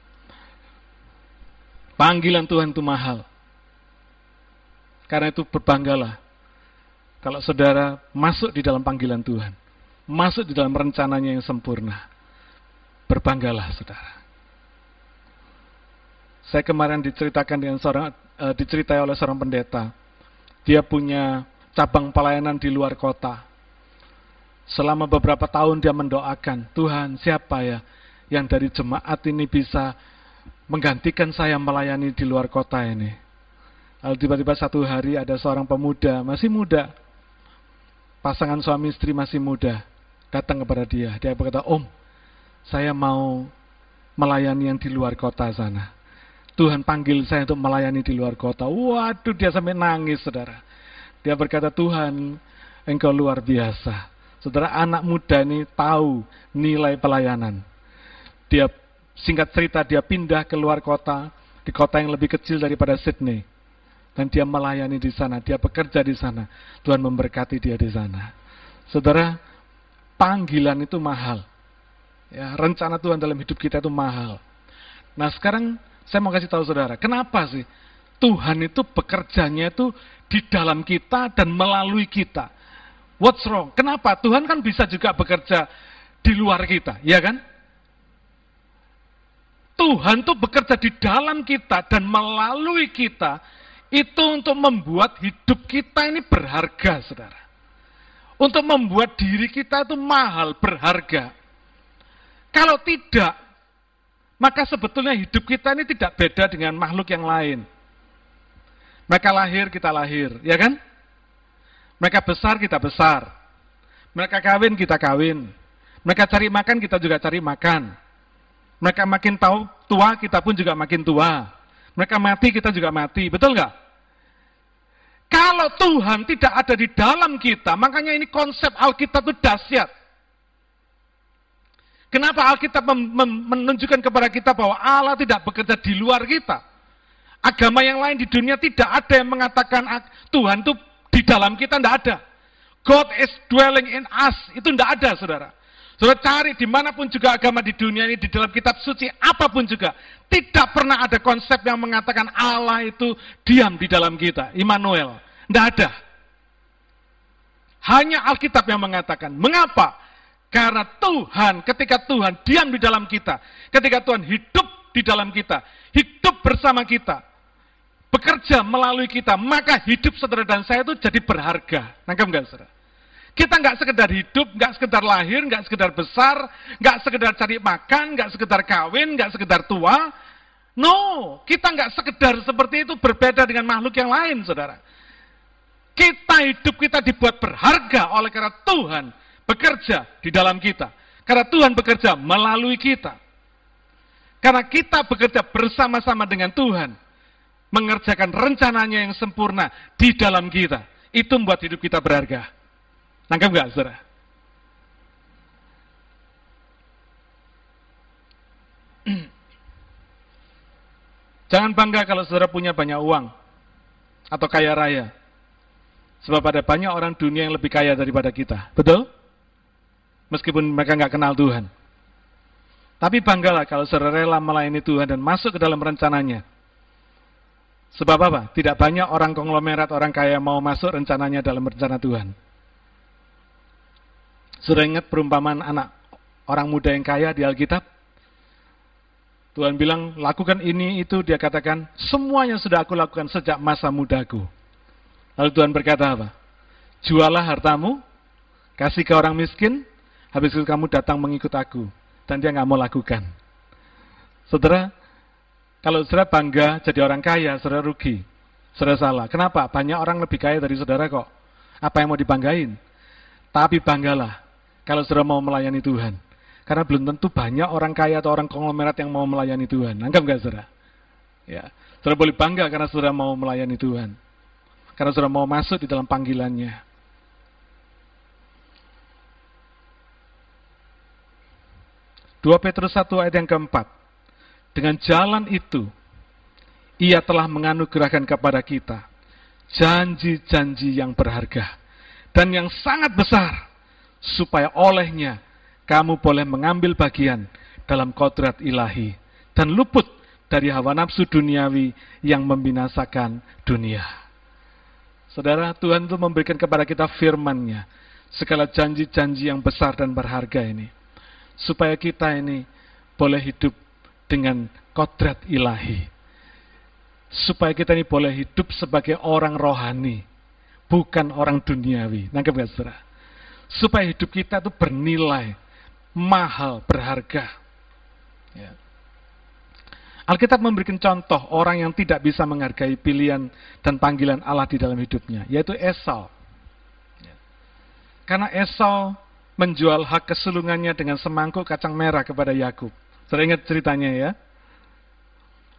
Panggilan Tuhan itu mahal. Karena itu berbanggalah kalau saudara masuk di dalam panggilan Tuhan, masuk di dalam rencananya yang sempurna. Berbanggalah saudara. Saya kemarin diceritakan dengan seorang, e, diceritai oleh seorang pendeta. Dia punya cabang pelayanan di luar kota. Selama beberapa tahun dia mendoakan, Tuhan siapa ya yang dari jemaat ini bisa menggantikan saya melayani di luar kota ini. Lalu tiba-tiba satu hari ada seorang pemuda, masih muda, pasangan suami istri masih muda, datang kepada dia. Dia berkata, Om, saya mau melayani yang di luar kota sana. Tuhan panggil saya untuk melayani di luar kota. Waduh, dia sampai nangis, saudara. Dia berkata, Tuhan, engkau luar biasa. Saudara anak muda ini tahu nilai pelayanan. Dia singkat cerita dia pindah ke luar kota, di kota yang lebih kecil daripada Sydney. Dan dia melayani di sana, dia bekerja di sana. Tuhan memberkati dia di sana. Saudara, panggilan itu mahal. Ya, rencana Tuhan dalam hidup kita itu mahal. Nah sekarang saya mau kasih tahu saudara, kenapa sih Tuhan itu bekerjanya itu di dalam kita dan melalui kita. What's wrong? Kenapa? Tuhan kan bisa juga bekerja di luar kita, ya kan? Tuhan tuh bekerja di dalam kita dan melalui kita itu untuk membuat hidup kita ini berharga, saudara. Untuk membuat diri kita itu mahal, berharga. Kalau tidak, maka sebetulnya hidup kita ini tidak beda dengan makhluk yang lain. Mereka lahir, kita lahir, ya kan? Mereka besar, kita besar. Mereka kawin, kita kawin. Mereka cari makan, kita juga cari makan. Mereka makin tahu tua, kita pun juga makin tua. Mereka mati, kita juga mati. Betul nggak? Kalau Tuhan tidak ada di dalam kita, makanya ini konsep Alkitab itu dahsyat. Kenapa Alkitab menunjukkan kepada kita bahwa Allah tidak bekerja di luar kita? Agama yang lain di dunia tidak ada yang mengatakan Tuhan itu di dalam kita, tidak ada. God is dwelling in us, itu tidak ada, saudara. Saudara cari di mana pun juga agama di dunia ini, di dalam kitab suci, apa pun juga. Tidak pernah ada konsep yang mengatakan Allah itu diam di dalam kita. Immanuel. Tidak ada. Hanya Alkitab yang mengatakan. Mengapa? Karena Tuhan, ketika Tuhan diam di dalam kita, ketika Tuhan hidup di dalam kita, hidup bersama kita, bekerja melalui kita, maka hidup saudara dan saya itu jadi berharga. Nangkep enggak saudara? Kita nggak sekedar hidup, nggak sekedar lahir, nggak sekedar besar, nggak sekedar cari makan, nggak sekedar kawin, nggak sekedar tua. No, kita nggak sekedar seperti itu berbeda dengan makhluk yang lain, saudara. Kita hidup kita dibuat berharga oleh karena Tuhan bekerja di dalam kita. Karena Tuhan bekerja melalui kita. Karena kita bekerja bersama-sama dengan Tuhan. Mengerjakan rencananya yang sempurna di dalam kita. Itu membuat hidup kita berharga. Nangkep nggak, saudara? Jangan bangga kalau saudara punya banyak uang atau kaya raya. Sebab ada banyak orang dunia yang lebih kaya daripada kita. Betul? Meskipun mereka nggak kenal Tuhan. Tapi banggalah kalau saudara rela melayani Tuhan dan masuk ke dalam rencananya. Sebab apa? Tidak banyak orang konglomerat, orang kaya mau masuk rencananya dalam rencana Tuhan. Sudah ingat perumpamaan anak orang muda yang kaya di Alkitab? Tuhan bilang, lakukan ini, itu, dia katakan, semuanya sudah aku lakukan sejak masa mudaku. Lalu Tuhan berkata apa? Jualah hartamu, kasih ke orang miskin, habis itu kamu datang mengikut aku. Dan dia nggak mau lakukan. Saudara, kalau saudara bangga jadi orang kaya, saudara rugi. Saudara salah. Kenapa? Banyak orang lebih kaya dari saudara kok. Apa yang mau dibanggain? Tapi banggalah kalau saudara mau melayani Tuhan. Karena belum tentu banyak orang kaya atau orang konglomerat yang mau melayani Tuhan. Anggap nggak saudara? Ya. Saudara boleh bangga karena saudara mau melayani Tuhan. Karena saudara mau masuk di dalam panggilannya. Dua Petrus 1 ayat yang keempat. Dengan jalan itu, ia telah menganugerahkan kepada kita janji-janji yang berharga dan yang sangat besar supaya olehnya kamu boleh mengambil bagian dalam kodrat ilahi dan luput dari hawa nafsu duniawi yang membinasakan dunia. Saudara, Tuhan itu memberikan kepada kita firman-Nya, segala janji-janji yang besar dan berharga ini, supaya kita ini boleh hidup dengan kodrat ilahi. Supaya kita ini boleh hidup sebagai orang rohani, bukan orang duniawi. Nangkep gak saudara? supaya hidup kita itu bernilai, mahal, berharga. Ya. Alkitab memberikan contoh orang yang tidak bisa menghargai pilihan dan panggilan Allah di dalam hidupnya, yaitu Esau. Ya. Karena Esau menjual hak kesulungannya dengan semangkuk kacang merah kepada Yakub. Saya ceritanya ya.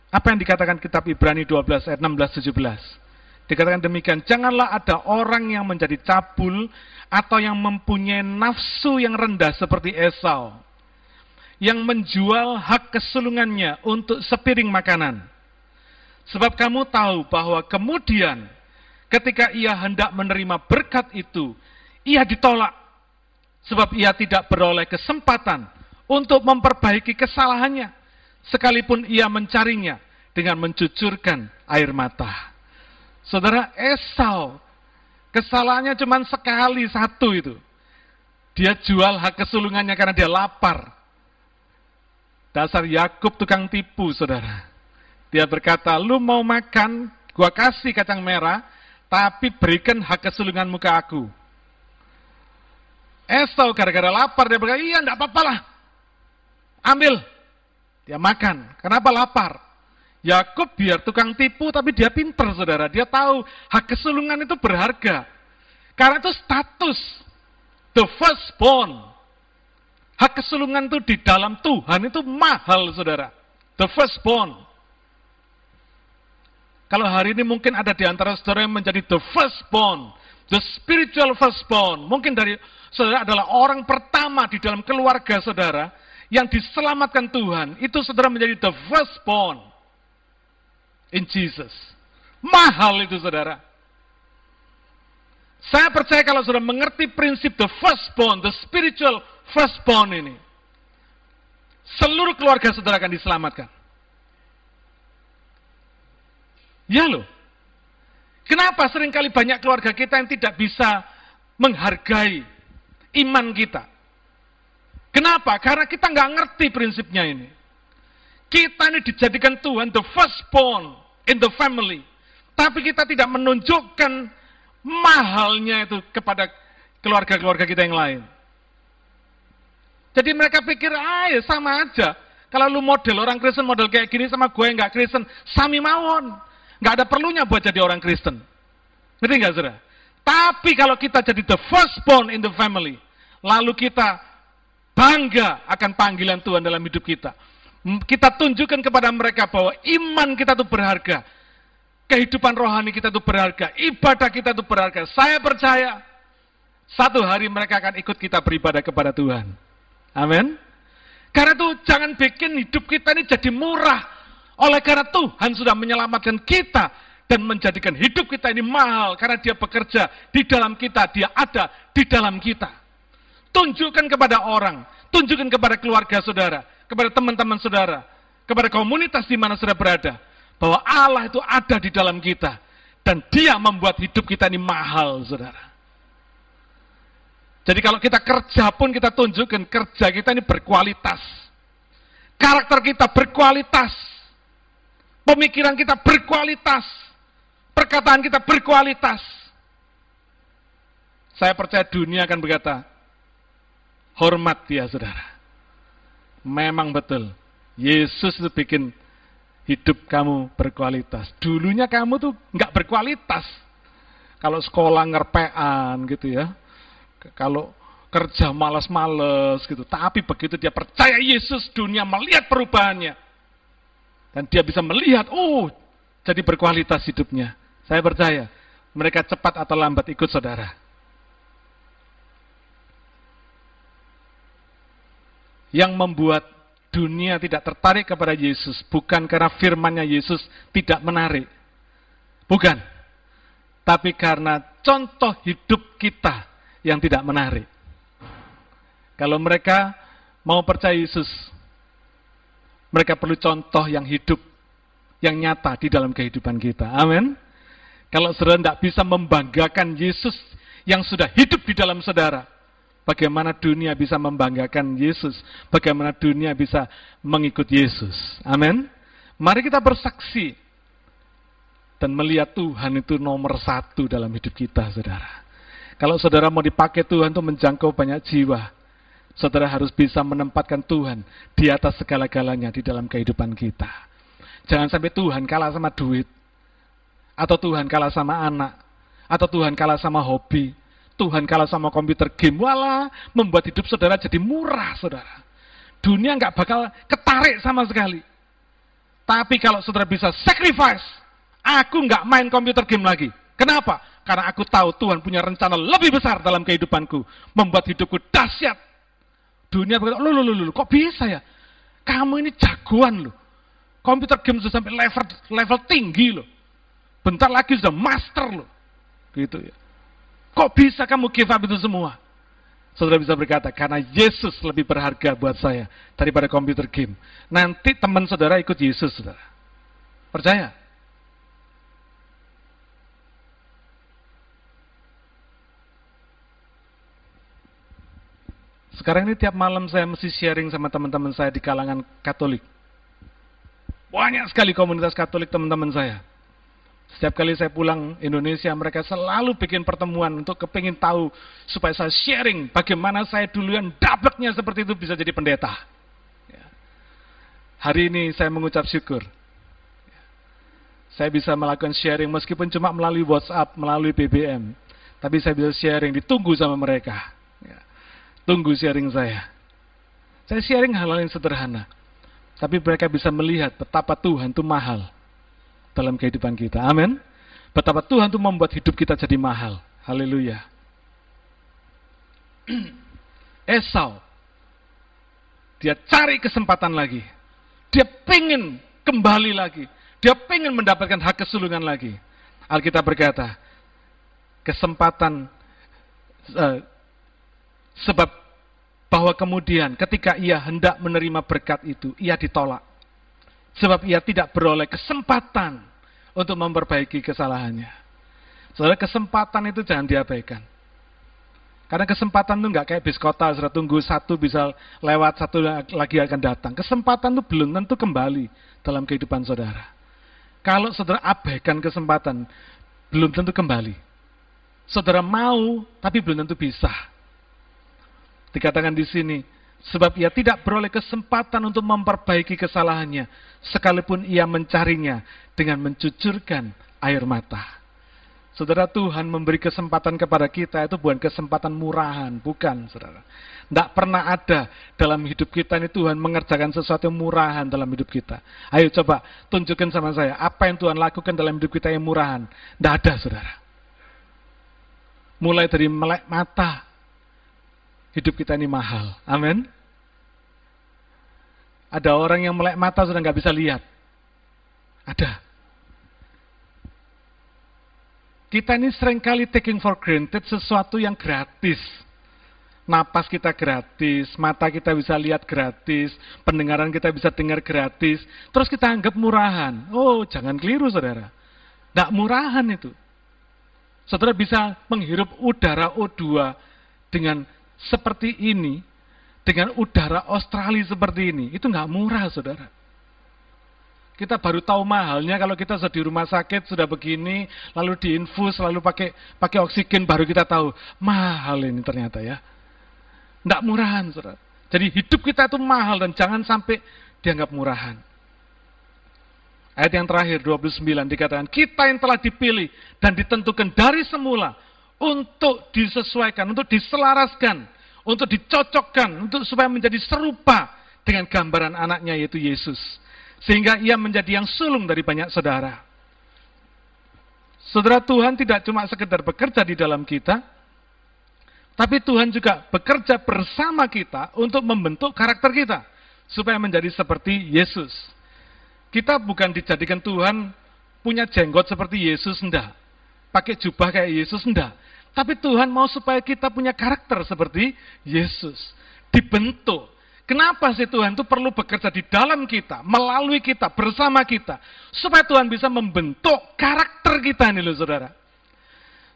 Apa yang dikatakan kitab Ibrani 12 ayat 16 17? Dikatakan demikian, janganlah ada orang yang menjadi cabul atau yang mempunyai nafsu yang rendah seperti Esau. Yang menjual hak kesulungannya untuk sepiring makanan. Sebab kamu tahu bahwa kemudian ketika ia hendak menerima berkat itu, ia ditolak. Sebab ia tidak beroleh kesempatan untuk memperbaiki kesalahannya. Sekalipun ia mencarinya dengan mencucurkan air mata. Saudara Esau, Kesalahannya cuma sekali satu itu. Dia jual hak kesulungannya karena dia lapar. Dasar Yakub tukang tipu, saudara. Dia berkata, lu mau makan, gua kasih kacang merah, tapi berikan hak kesulunganmu ke aku. Esau gara-gara lapar, dia berkata, iya enggak apa-apa lah. Ambil. Dia makan. Kenapa lapar? Yakub biar tukang tipu, tapi dia pinter, saudara. Dia tahu hak kesulungan itu berharga. Karena itu status. The firstborn. Hak kesulungan itu di dalam Tuhan itu mahal, saudara. The firstborn. Kalau hari ini mungkin ada di antara saudara yang menjadi the firstborn, the spiritual firstborn. Mungkin dari saudara adalah orang pertama di dalam keluarga saudara yang diselamatkan Tuhan. Itu saudara menjadi the firstborn in Jesus. Mahal itu saudara. Saya percaya kalau saudara mengerti prinsip the firstborn, the spiritual firstborn ini, seluruh keluarga saudara akan diselamatkan. Ya loh. Kenapa sering kali banyak keluarga kita yang tidak bisa menghargai iman kita? Kenapa? Karena kita nggak ngerti prinsipnya ini. Kita ini dijadikan Tuhan the firstborn in the family. Tapi kita tidak menunjukkan mahalnya itu kepada keluarga-keluarga kita yang lain. Jadi mereka pikir, ah ya sama aja. Kalau lu model orang Kristen model kayak gini sama gue yang gak Kristen, sami mawon. Gak ada perlunya buat jadi orang Kristen. Ngerti gak saudara? Tapi kalau kita jadi the firstborn in the family, lalu kita bangga akan panggilan Tuhan dalam hidup kita. Kita tunjukkan kepada mereka bahwa iman kita itu berharga. Kehidupan rohani kita itu berharga. Ibadah kita itu berharga. Saya percaya satu hari mereka akan ikut kita beribadah kepada Tuhan. Amin. Karena itu jangan bikin hidup kita ini jadi murah. Oleh karena Tuhan sudah menyelamatkan kita dan menjadikan hidup kita ini mahal karena dia bekerja di dalam kita, dia ada di dalam kita. Tunjukkan kepada orang, tunjukkan kepada keluarga saudara, kepada teman-teman saudara, kepada komunitas di mana saudara berada, bahwa Allah itu ada di dalam kita dan dia membuat hidup kita ini mahal, saudara. Jadi kalau kita kerja pun kita tunjukkan kerja kita ini berkualitas. Karakter kita berkualitas. Pemikiran kita berkualitas. Perkataan kita berkualitas. Saya percaya dunia akan berkata, hormat dia saudara. Memang betul. Yesus itu bikin hidup kamu berkualitas. Dulunya kamu tuh nggak berkualitas. Kalau sekolah ngerpean gitu ya kalau kerja malas-malas gitu. Tapi begitu dia percaya Yesus, dunia melihat perubahannya. Dan dia bisa melihat, oh, jadi berkualitas hidupnya. Saya percaya, mereka cepat atau lambat ikut saudara. Yang membuat dunia tidak tertarik kepada Yesus bukan karena firmannya Yesus tidak menarik. Bukan. Tapi karena contoh hidup kita yang tidak menarik. Kalau mereka mau percaya Yesus, mereka perlu contoh yang hidup, yang nyata di dalam kehidupan kita. Amin. Kalau saudara tidak bisa membanggakan Yesus yang sudah hidup di dalam saudara, bagaimana dunia bisa membanggakan Yesus? Bagaimana dunia bisa mengikut Yesus? Amin. Mari kita bersaksi dan melihat Tuhan itu nomor satu dalam hidup kita, saudara. Kalau saudara mau dipakai Tuhan untuk menjangkau banyak jiwa, saudara harus bisa menempatkan Tuhan di atas segala-galanya di dalam kehidupan kita. Jangan sampai Tuhan kalah sama duit, atau Tuhan kalah sama anak, atau Tuhan kalah sama hobi, Tuhan kalah sama komputer game, walah membuat hidup saudara jadi murah, saudara. Dunia nggak bakal ketarik sama sekali. Tapi kalau saudara bisa sacrifice, aku nggak main komputer game lagi. Kenapa? Karena aku tahu Tuhan punya rencana lebih besar dalam kehidupanku. Membuat hidupku dahsyat. Dunia berkata, lu, lu, lu, kok bisa ya? Kamu ini jagoan loh. Komputer game sudah sampai level level tinggi loh. Bentar lagi sudah master loh. Gitu ya. Kok bisa kamu give up itu semua? Saudara bisa berkata, karena Yesus lebih berharga buat saya daripada komputer game. Nanti teman saudara ikut Yesus, saudara. Percaya? Sekarang ini tiap malam saya mesti sharing sama teman-teman saya di kalangan Katolik. Banyak sekali komunitas Katolik teman-teman saya. Setiap kali saya pulang Indonesia, mereka selalu bikin pertemuan untuk kepingin tahu supaya saya sharing bagaimana saya dulu yang dableknya seperti itu bisa jadi pendeta. Ya. Hari ini saya mengucap syukur. Saya bisa melakukan sharing meskipun cuma melalui WhatsApp, melalui BBM. Tapi saya bisa sharing, ditunggu sama mereka. Tunggu sharing saya. Saya sharing hal-hal yang sederhana. Tapi mereka bisa melihat betapa Tuhan itu mahal dalam kehidupan kita. Amin. Betapa Tuhan itu membuat hidup kita jadi mahal. Haleluya. Esau, dia cari kesempatan lagi. Dia pengen kembali lagi. Dia pengen mendapatkan hak kesulungan lagi. Alkitab berkata, kesempatan uh, sebab bahwa kemudian ketika ia hendak menerima berkat itu, ia ditolak. Sebab ia tidak beroleh kesempatan untuk memperbaiki kesalahannya. Saudara, kesempatan itu jangan diabaikan. Karena kesempatan itu nggak kayak bis kota, saudara tunggu satu bisa lewat, satu lagi akan datang. Kesempatan itu belum tentu kembali dalam kehidupan saudara. Kalau saudara abaikan kesempatan, belum tentu kembali. Saudara mau, tapi belum tentu bisa. Dikatakan di sini, sebab ia tidak beroleh kesempatan untuk memperbaiki kesalahannya, sekalipun ia mencarinya dengan mencucurkan air mata. Saudara Tuhan memberi kesempatan kepada kita itu bukan kesempatan murahan, bukan saudara. Tidak pernah ada dalam hidup kita ini Tuhan mengerjakan sesuatu yang murahan dalam hidup kita. Ayo coba tunjukkan sama saya, apa yang Tuhan lakukan dalam hidup kita yang murahan. Tidak ada saudara. Mulai dari melek mata, hidup kita ini mahal. Amin. Ada orang yang melek mata sudah nggak bisa lihat. Ada. Kita ini sering kali taking for granted sesuatu yang gratis. Napas kita gratis, mata kita bisa lihat gratis, pendengaran kita bisa dengar gratis. Terus kita anggap murahan. Oh, jangan keliru saudara. Tidak murahan itu. Saudara bisa menghirup udara O2 dengan seperti ini, dengan udara Australia seperti ini, itu nggak murah, saudara. Kita baru tahu mahalnya kalau kita sudah di rumah sakit sudah begini, lalu diinfus, lalu pakai pakai oksigen, baru kita tahu mahal ini ternyata ya. Nggak murahan, saudara. Jadi hidup kita itu mahal dan jangan sampai dianggap murahan. Ayat yang terakhir 29 dikatakan, kita yang telah dipilih dan ditentukan dari semula untuk disesuaikan, untuk diselaraskan, untuk dicocokkan, untuk supaya menjadi serupa dengan gambaran anaknya yaitu Yesus. Sehingga ia menjadi yang sulung dari banyak saudara. Saudara Tuhan tidak cuma sekedar bekerja di dalam kita, tapi Tuhan juga bekerja bersama kita untuk membentuk karakter kita. Supaya menjadi seperti Yesus. Kita bukan dijadikan Tuhan punya jenggot seperti Yesus, enggak. Pakai jubah kayak Yesus, enggak. Tapi Tuhan mau supaya kita punya karakter seperti Yesus. Dibentuk. Kenapa sih Tuhan itu perlu bekerja di dalam kita, melalui kita, bersama kita. Supaya Tuhan bisa membentuk karakter kita ini loh saudara.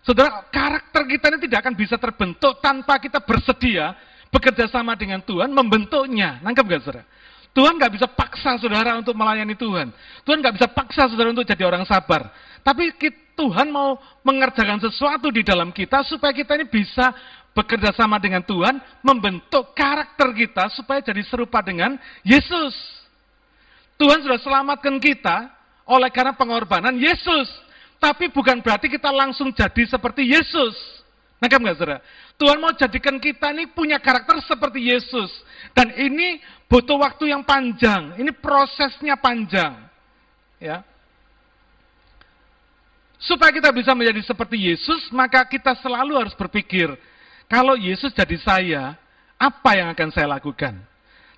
Saudara, karakter kita ini tidak akan bisa terbentuk tanpa kita bersedia bekerja sama dengan Tuhan membentuknya. Nangkep gak saudara? Tuhan gak bisa paksa saudara untuk melayani Tuhan. Tuhan gak bisa paksa saudara untuk jadi orang sabar. Tapi Tuhan mau mengerjakan sesuatu di dalam kita supaya kita ini bisa bekerja sama dengan Tuhan, membentuk karakter kita supaya jadi serupa dengan Yesus. Tuhan sudah selamatkan kita oleh karena pengorbanan Yesus. Tapi bukan berarti kita langsung jadi seperti Yesus. Nangkap nggak saudara? Tuhan mau jadikan kita ini punya karakter seperti Yesus. Dan ini butuh waktu yang panjang. Ini prosesnya panjang. Ya. Supaya kita bisa menjadi seperti Yesus, maka kita selalu harus berpikir, kalau Yesus jadi saya, apa yang akan saya lakukan?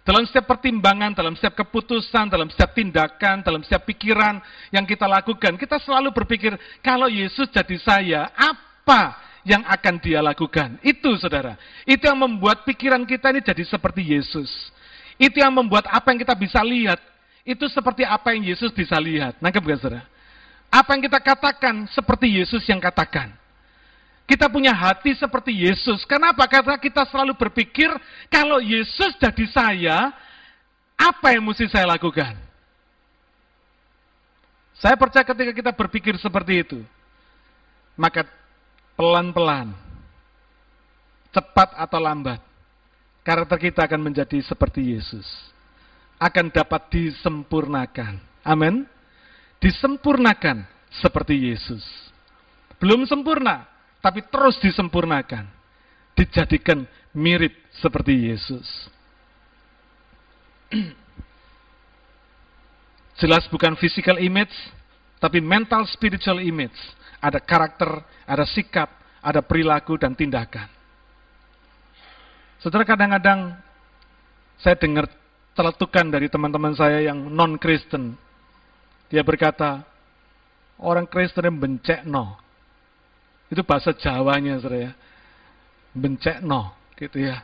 Dalam setiap pertimbangan, dalam setiap keputusan, dalam setiap tindakan, dalam setiap pikiran yang kita lakukan, kita selalu berpikir, kalau Yesus jadi saya, apa yang akan dia lakukan? Itu saudara, itu yang membuat pikiran kita ini jadi seperti Yesus. Itu yang membuat apa yang kita bisa lihat, itu seperti apa yang Yesus bisa lihat. Nangkep gak saudara? Apa yang kita katakan seperti Yesus yang katakan. Kita punya hati seperti Yesus. Kenapa? Karena kita selalu berpikir, kalau Yesus jadi saya, apa yang mesti saya lakukan? Saya percaya ketika kita berpikir seperti itu, maka pelan-pelan, cepat atau lambat, karakter kita akan menjadi seperti Yesus. Akan dapat disempurnakan. Amin. Disempurnakan seperti Yesus. Belum sempurna, tapi terus disempurnakan. Dijadikan mirip seperti Yesus. Jelas bukan physical image, tapi mental spiritual image. Ada karakter, ada sikap, ada perilaku dan tindakan. Saudara kadang-kadang saya dengar celetukan dari teman-teman saya yang non-Kristen. Dia berkata, orang Kristen yang bencek no. Itu bahasa Jawanya, saudara ya. Bencek no, gitu ya.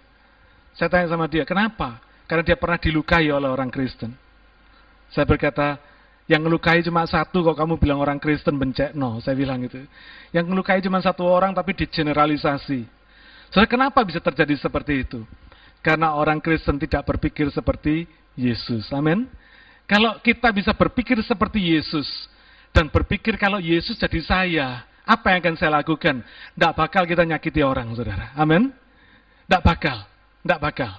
Saya tanya sama dia, kenapa? Karena dia pernah dilukai oleh orang Kristen. Saya berkata, yang ngelukai cuma satu kok kamu bilang orang Kristen bencek no. Saya bilang gitu. Yang ngelukai cuma satu orang tapi digeneralisasi. Saudara, kenapa bisa terjadi seperti itu? Karena orang Kristen tidak berpikir seperti Yesus. Amin. Kalau kita bisa berpikir seperti Yesus dan berpikir kalau Yesus jadi saya, apa yang akan saya lakukan? Tidak bakal kita nyakiti orang, saudara. Amin. Tidak bakal. Tidak bakal.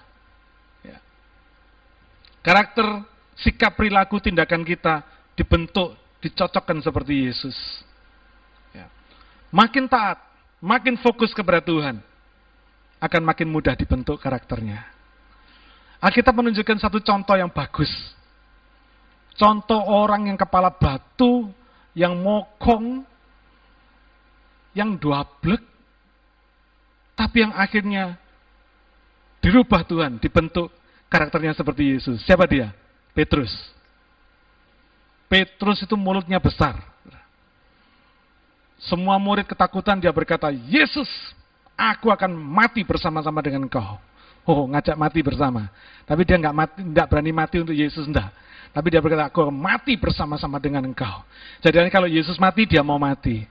Ya. Karakter, sikap, perilaku, tindakan kita dibentuk, dicocokkan seperti Yesus. Ya. Makin taat, makin fokus kepada Tuhan, akan makin mudah dibentuk karakternya. Alkitab menunjukkan satu contoh yang bagus. Contoh orang yang kepala batu, yang mokong, yang dua blek, tapi yang akhirnya dirubah Tuhan, dibentuk karakternya seperti Yesus. Siapa dia? Petrus. Petrus itu mulutnya besar. Semua murid ketakutan dia berkata, Yesus, aku akan mati bersama-sama dengan engkau. Oh, ngajak mati bersama. Tapi dia nggak nggak berani mati untuk Yesus, enggak. Tapi dia berkata, aku mati bersama-sama dengan engkau. Jadi kalau Yesus mati, dia mau mati.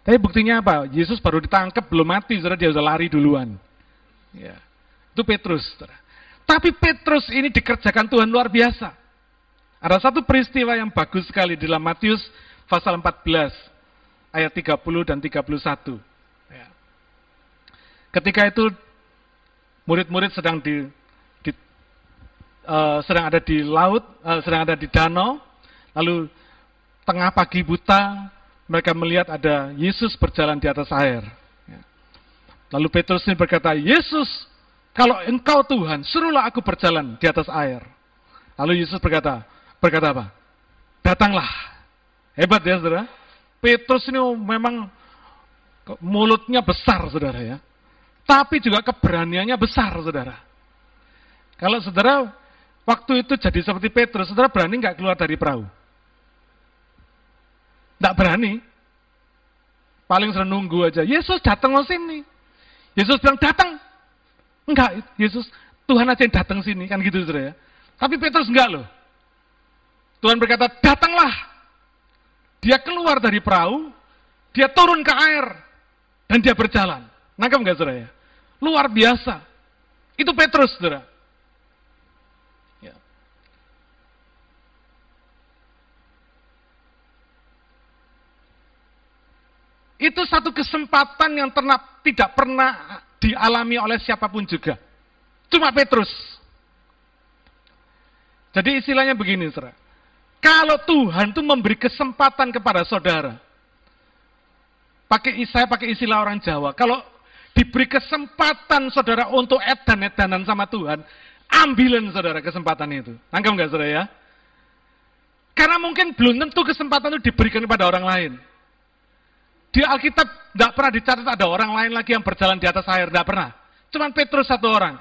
Tapi buktinya apa? Yesus baru ditangkap, belum mati, saudara dia sudah lari duluan. Ya. Itu Petrus. Tapi Petrus ini dikerjakan Tuhan luar biasa. Ada satu peristiwa yang bagus sekali di dalam Matius pasal 14 ayat 30 dan 31. Ya. Ketika itu murid-murid sedang di uh, sedang ada di laut, uh, sedang ada di danau, lalu tengah pagi buta mereka melihat ada Yesus berjalan di atas air. Ya. Lalu Petrus ini berkata, Yesus, kalau engkau Tuhan, suruhlah aku berjalan di atas air. Lalu Yesus berkata, berkata apa? Datanglah. Hebat ya saudara. Petrus ini memang mulutnya besar saudara ya. Tapi juga keberaniannya besar saudara. Kalau saudara waktu itu jadi seperti Petrus, saudara berani nggak keluar dari perahu? Tidak berani. Paling sering nunggu aja. Yesus datang ke sini. Yesus bilang datang. Enggak, Yesus Tuhan aja yang datang sini kan gitu saudara ya. Tapi Petrus enggak loh. Tuhan berkata, datanglah. Dia keluar dari perahu, dia turun ke air, dan dia berjalan. Nangkep enggak saudara ya? Luar biasa. Itu Petrus saudara. Itu satu kesempatan yang terna, tidak pernah dialami oleh siapa pun juga. Cuma Petrus. Jadi istilahnya begini, saudara. Kalau Tuhan itu memberi kesempatan kepada saudara, pakai saya pakai istilah orang Jawa, kalau diberi kesempatan saudara untuk edan-edanan sama Tuhan, ambilin saudara kesempatan itu. Nangkep nggak saudara ya? Karena mungkin belum tentu kesempatan itu diberikan kepada orang lain. Di Alkitab tidak pernah dicatat ada orang lain lagi yang berjalan di atas air, tidak pernah. Cuma Petrus satu orang.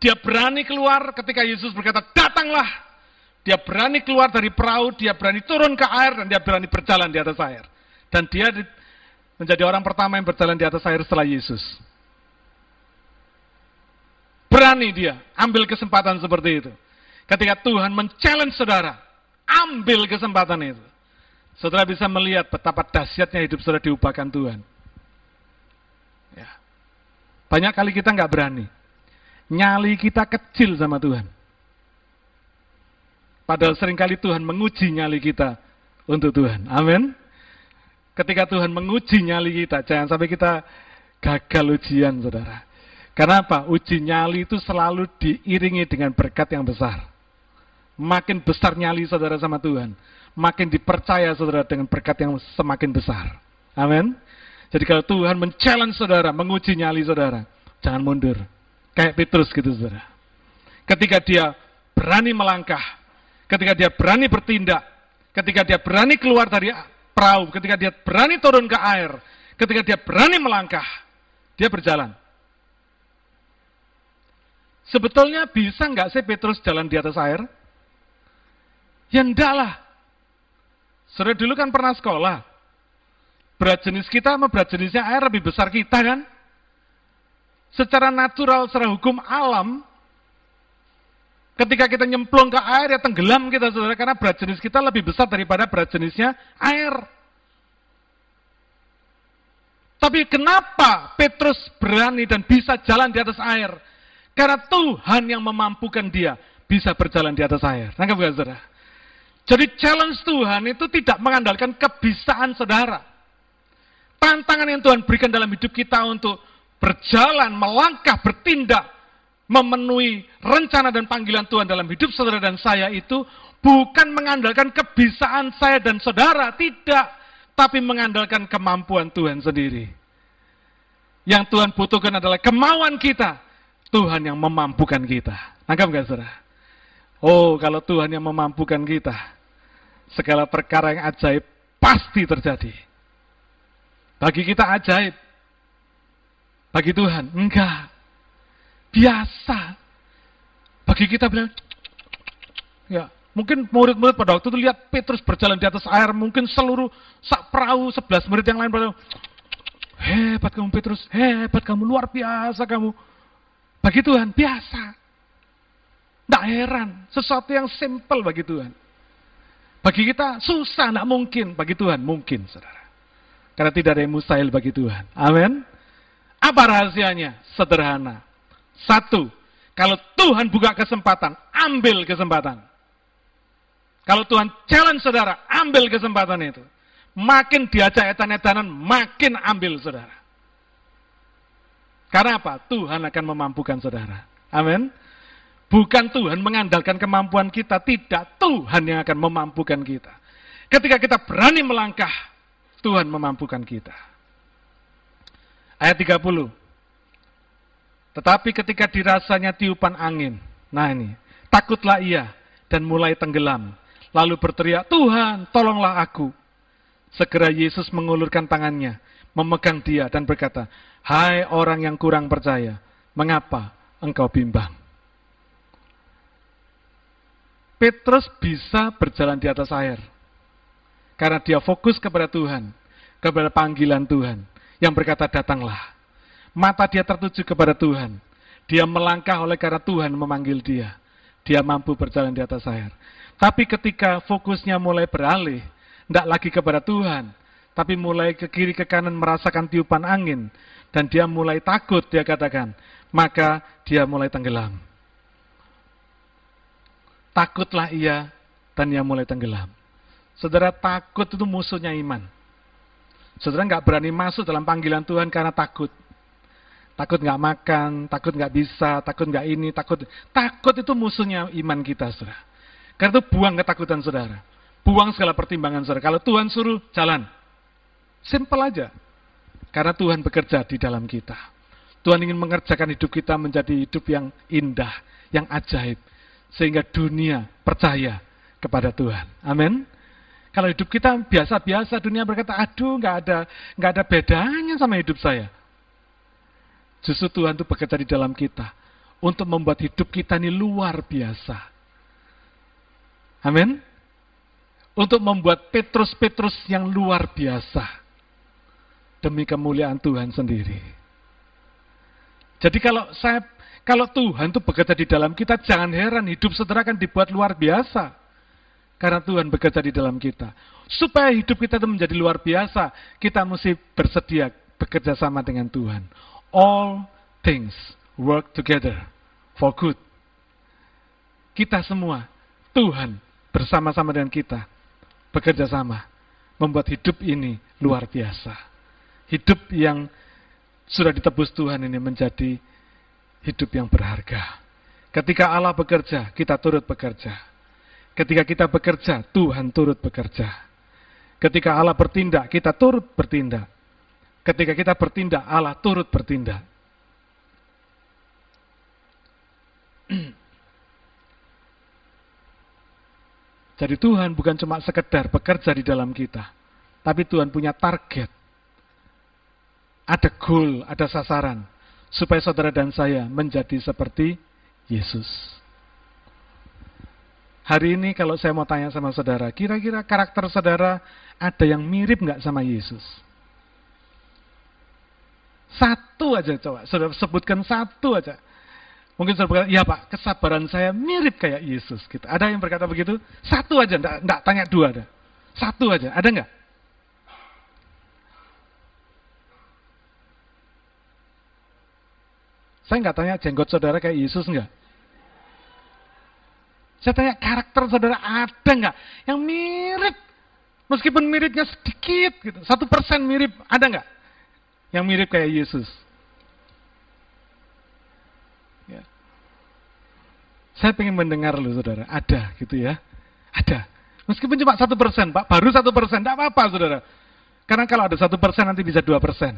Dia berani keluar ketika Yesus berkata, datanglah. Dia berani keluar dari perahu, dia berani turun ke air, dan dia berani berjalan di atas air. Dan dia menjadi orang pertama yang berjalan di atas air setelah Yesus. Berani dia, ambil kesempatan seperti itu. Ketika Tuhan men saudara, ambil kesempatan itu. Saudara bisa melihat betapa dahsyatnya hidup saudara diubahkan Tuhan. Ya. Banyak kali kita nggak berani. Nyali kita kecil sama Tuhan. Padahal sering kali Tuhan menguji nyali kita untuk Tuhan. Amin. Ketika Tuhan menguji nyali kita, jangan sampai kita gagal ujian, saudara. Karena apa? Uji nyali itu selalu diiringi dengan berkat yang besar. Makin besar nyali saudara sama Tuhan, makin dipercaya saudara dengan berkat yang semakin besar. Amin. Jadi kalau Tuhan men-challenge saudara, menguji nyali saudara, jangan mundur. Kayak Petrus gitu saudara. Ketika dia berani melangkah, ketika dia berani bertindak, ketika dia berani keluar dari perahu, ketika dia berani turun ke air, ketika dia berani melangkah, dia berjalan. Sebetulnya bisa nggak sih Petrus jalan di atas air? Ya enggak lah. Sudah dulu kan pernah sekolah. Berat jenis kita sama berat jenisnya air lebih besar kita kan? Secara natural, secara hukum alam, Ketika kita nyemplung ke air, ya tenggelam kita, saudara, karena berat jenis kita lebih besar daripada berat jenisnya air. Tapi kenapa Petrus berani dan bisa jalan di atas air? Karena Tuhan yang memampukan dia bisa berjalan di atas air. Nangkap gak, saudara? Jadi challenge Tuhan itu tidak mengandalkan kebisaan saudara. Tantangan yang Tuhan berikan dalam hidup kita untuk berjalan, melangkah, bertindak, memenuhi rencana dan panggilan Tuhan dalam hidup saudara dan saya itu bukan mengandalkan kebisaan saya dan saudara, tidak. Tapi mengandalkan kemampuan Tuhan sendiri. Yang Tuhan butuhkan adalah kemauan kita. Tuhan yang memampukan kita. Nangkap gak saudara? Oh, kalau Tuhan yang memampukan kita, segala perkara yang ajaib pasti terjadi. Bagi kita ajaib. Bagi Tuhan, enggak biasa. Bagi kita bilang, ya mungkin murid-murid pada waktu itu lihat Petrus berjalan di atas air, mungkin seluruh sak perahu, sebelas murid yang lain pada hebat kamu Petrus, hebat kamu, luar biasa kamu. Bagi Tuhan, biasa. Tidak heran, sesuatu yang simple bagi Tuhan. Bagi kita susah, tidak mungkin. Bagi Tuhan, mungkin, saudara. Karena tidak ada yang mustahil bagi Tuhan. Amin. Apa rahasianya? Sederhana. Satu, kalau Tuhan buka kesempatan, ambil kesempatan. Kalau Tuhan challenge saudara, ambil kesempatan itu. Makin diajak etan-etanan, makin ambil saudara. Karena apa? Tuhan akan memampukan saudara. Amin. Bukan Tuhan mengandalkan kemampuan kita, tidak. Tuhan yang akan memampukan kita. Ketika kita berani melangkah, Tuhan memampukan kita. Ayat 30. Tetapi ketika dirasanya tiupan angin, nah ini, takutlah ia dan mulai tenggelam. Lalu berteriak, Tuhan tolonglah aku. Segera Yesus mengulurkan tangannya, memegang dia dan berkata, Hai orang yang kurang percaya, mengapa engkau bimbang? Petrus bisa berjalan di atas air. Karena dia fokus kepada Tuhan, kepada panggilan Tuhan. Yang berkata, datanglah. Mata dia tertuju kepada Tuhan. Dia melangkah oleh karena Tuhan memanggil dia. Dia mampu berjalan di atas air. Tapi ketika fokusnya mulai beralih, tidak lagi kepada Tuhan, tapi mulai ke kiri ke kanan merasakan tiupan angin, dan dia mulai takut, dia katakan, maka dia mulai tenggelam. Takutlah ia, dan ia mulai tenggelam. Saudara takut itu musuhnya iman. Saudara nggak berani masuk dalam panggilan Tuhan karena takut. Takut nggak makan, takut nggak bisa, takut nggak ini, takut. Takut itu musuhnya iman kita, saudara. Karena itu buang ketakutan saudara. Buang segala pertimbangan saudara. Kalau Tuhan suruh, jalan. Simple aja. Karena Tuhan bekerja di dalam kita. Tuhan ingin mengerjakan hidup kita menjadi hidup yang indah, yang ajaib. Sehingga dunia percaya kepada Tuhan. Amin. Kalau hidup kita biasa-biasa, dunia berkata, aduh nggak ada nggak ada bedanya sama hidup saya. Justru Tuhan itu bekerja di dalam kita untuk membuat hidup kita ini luar biasa. Amin. Untuk membuat Petrus-Petrus yang luar biasa demi kemuliaan Tuhan sendiri. Jadi kalau saya kalau Tuhan itu bekerja di dalam kita, jangan heran hidup saudara akan dibuat luar biasa. Karena Tuhan bekerja di dalam kita. Supaya hidup kita itu menjadi luar biasa, kita mesti bersedia bekerja sama dengan Tuhan. All things work together for good. Kita semua, Tuhan bersama-sama dengan kita, bekerja sama, membuat hidup ini luar biasa. Hidup yang sudah ditebus Tuhan ini menjadi hidup yang berharga. Ketika Allah bekerja, kita turut bekerja. Ketika kita bekerja, Tuhan turut bekerja. Ketika Allah bertindak, kita turut bertindak. Ketika kita bertindak, Allah turut bertindak. Jadi Tuhan bukan cuma sekedar bekerja di dalam kita, tapi Tuhan punya target. Ada goal, ada sasaran, supaya saudara dan saya menjadi seperti Yesus. Hari ini kalau saya mau tanya sama saudara, kira-kira karakter saudara ada yang mirip nggak sama Yesus? Satu aja coba, saudara sebutkan satu aja. Mungkin saudara berkata, ya Pak, kesabaran saya mirip kayak Yesus. Gitu. Ada yang berkata begitu? Satu aja, enggak, enggak tanya dua ada. Satu aja, ada nggak? Saya nggak tanya jenggot saudara kayak Yesus nggak? Saya tanya karakter saudara ada nggak yang mirip? Meskipun miripnya sedikit gitu, satu persen mirip, ada nggak? Yang mirip kayak Yesus. Ya. Saya pengen mendengar loh saudara, ada gitu ya. Ada. Meskipun cuma satu persen, Pak, baru satu persen, tidak apa-apa saudara. Karena kalau ada satu persen nanti bisa dua persen.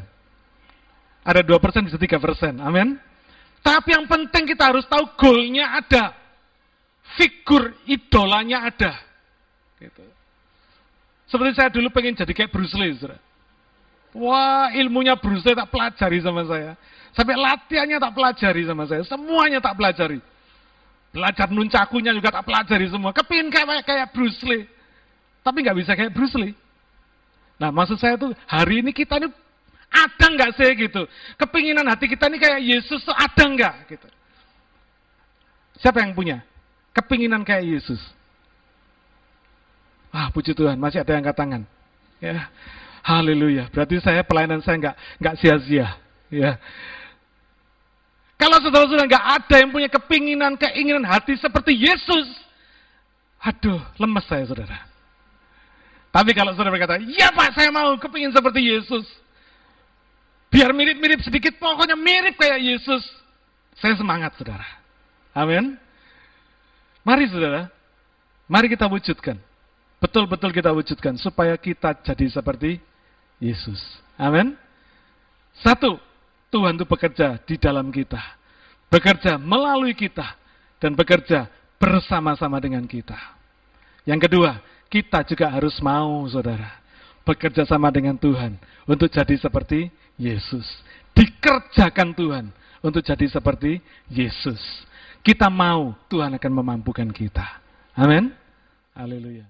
Ada dua persen bisa tiga persen, amin. Tapi yang penting kita harus tahu goalnya ada figur idolanya ada. Gitu. Seperti saya dulu pengen jadi kayak Bruce Lee. Saudara. Wah ilmunya Bruce Lee tak pelajari sama saya. Sampai latihannya tak pelajari sama saya. Semuanya tak pelajari. Belajar nuncakunya juga tak pelajari semua. Kepingin kayak, kayak Bruce Lee. Tapi nggak bisa kayak Bruce Lee. Nah maksud saya tuh hari ini kita ini ada nggak sih gitu. Kepinginan hati kita ini kayak Yesus tuh ada nggak gitu. Siapa yang punya? Kepinginan kayak Yesus. Ah, puji Tuhan, masih ada yang angkat tangan. Ya. Haleluya. Berarti saya pelayanan saya nggak nggak sia-sia. Ya. Kalau saudara-saudara nggak ada yang punya kepinginan, keinginan hati seperti Yesus, aduh, lemes saya saudara. Tapi kalau saudara berkata, ya Pak, saya mau kepingin seperti Yesus. Biar mirip-mirip sedikit, pokoknya mirip kayak Yesus. Saya semangat saudara. Amin. Mari saudara, mari kita wujudkan. Betul-betul kita wujudkan supaya kita jadi seperti Yesus. Amin. Satu, Tuhan itu bekerja di dalam kita. Bekerja melalui kita. Dan bekerja bersama-sama dengan kita. Yang kedua, kita juga harus mau, saudara. Bekerja sama dengan Tuhan untuk jadi seperti Yesus. Dikerjakan Tuhan untuk jadi seperti Yesus kita mau, Tuhan akan memampukan kita. Amin. Haleluya.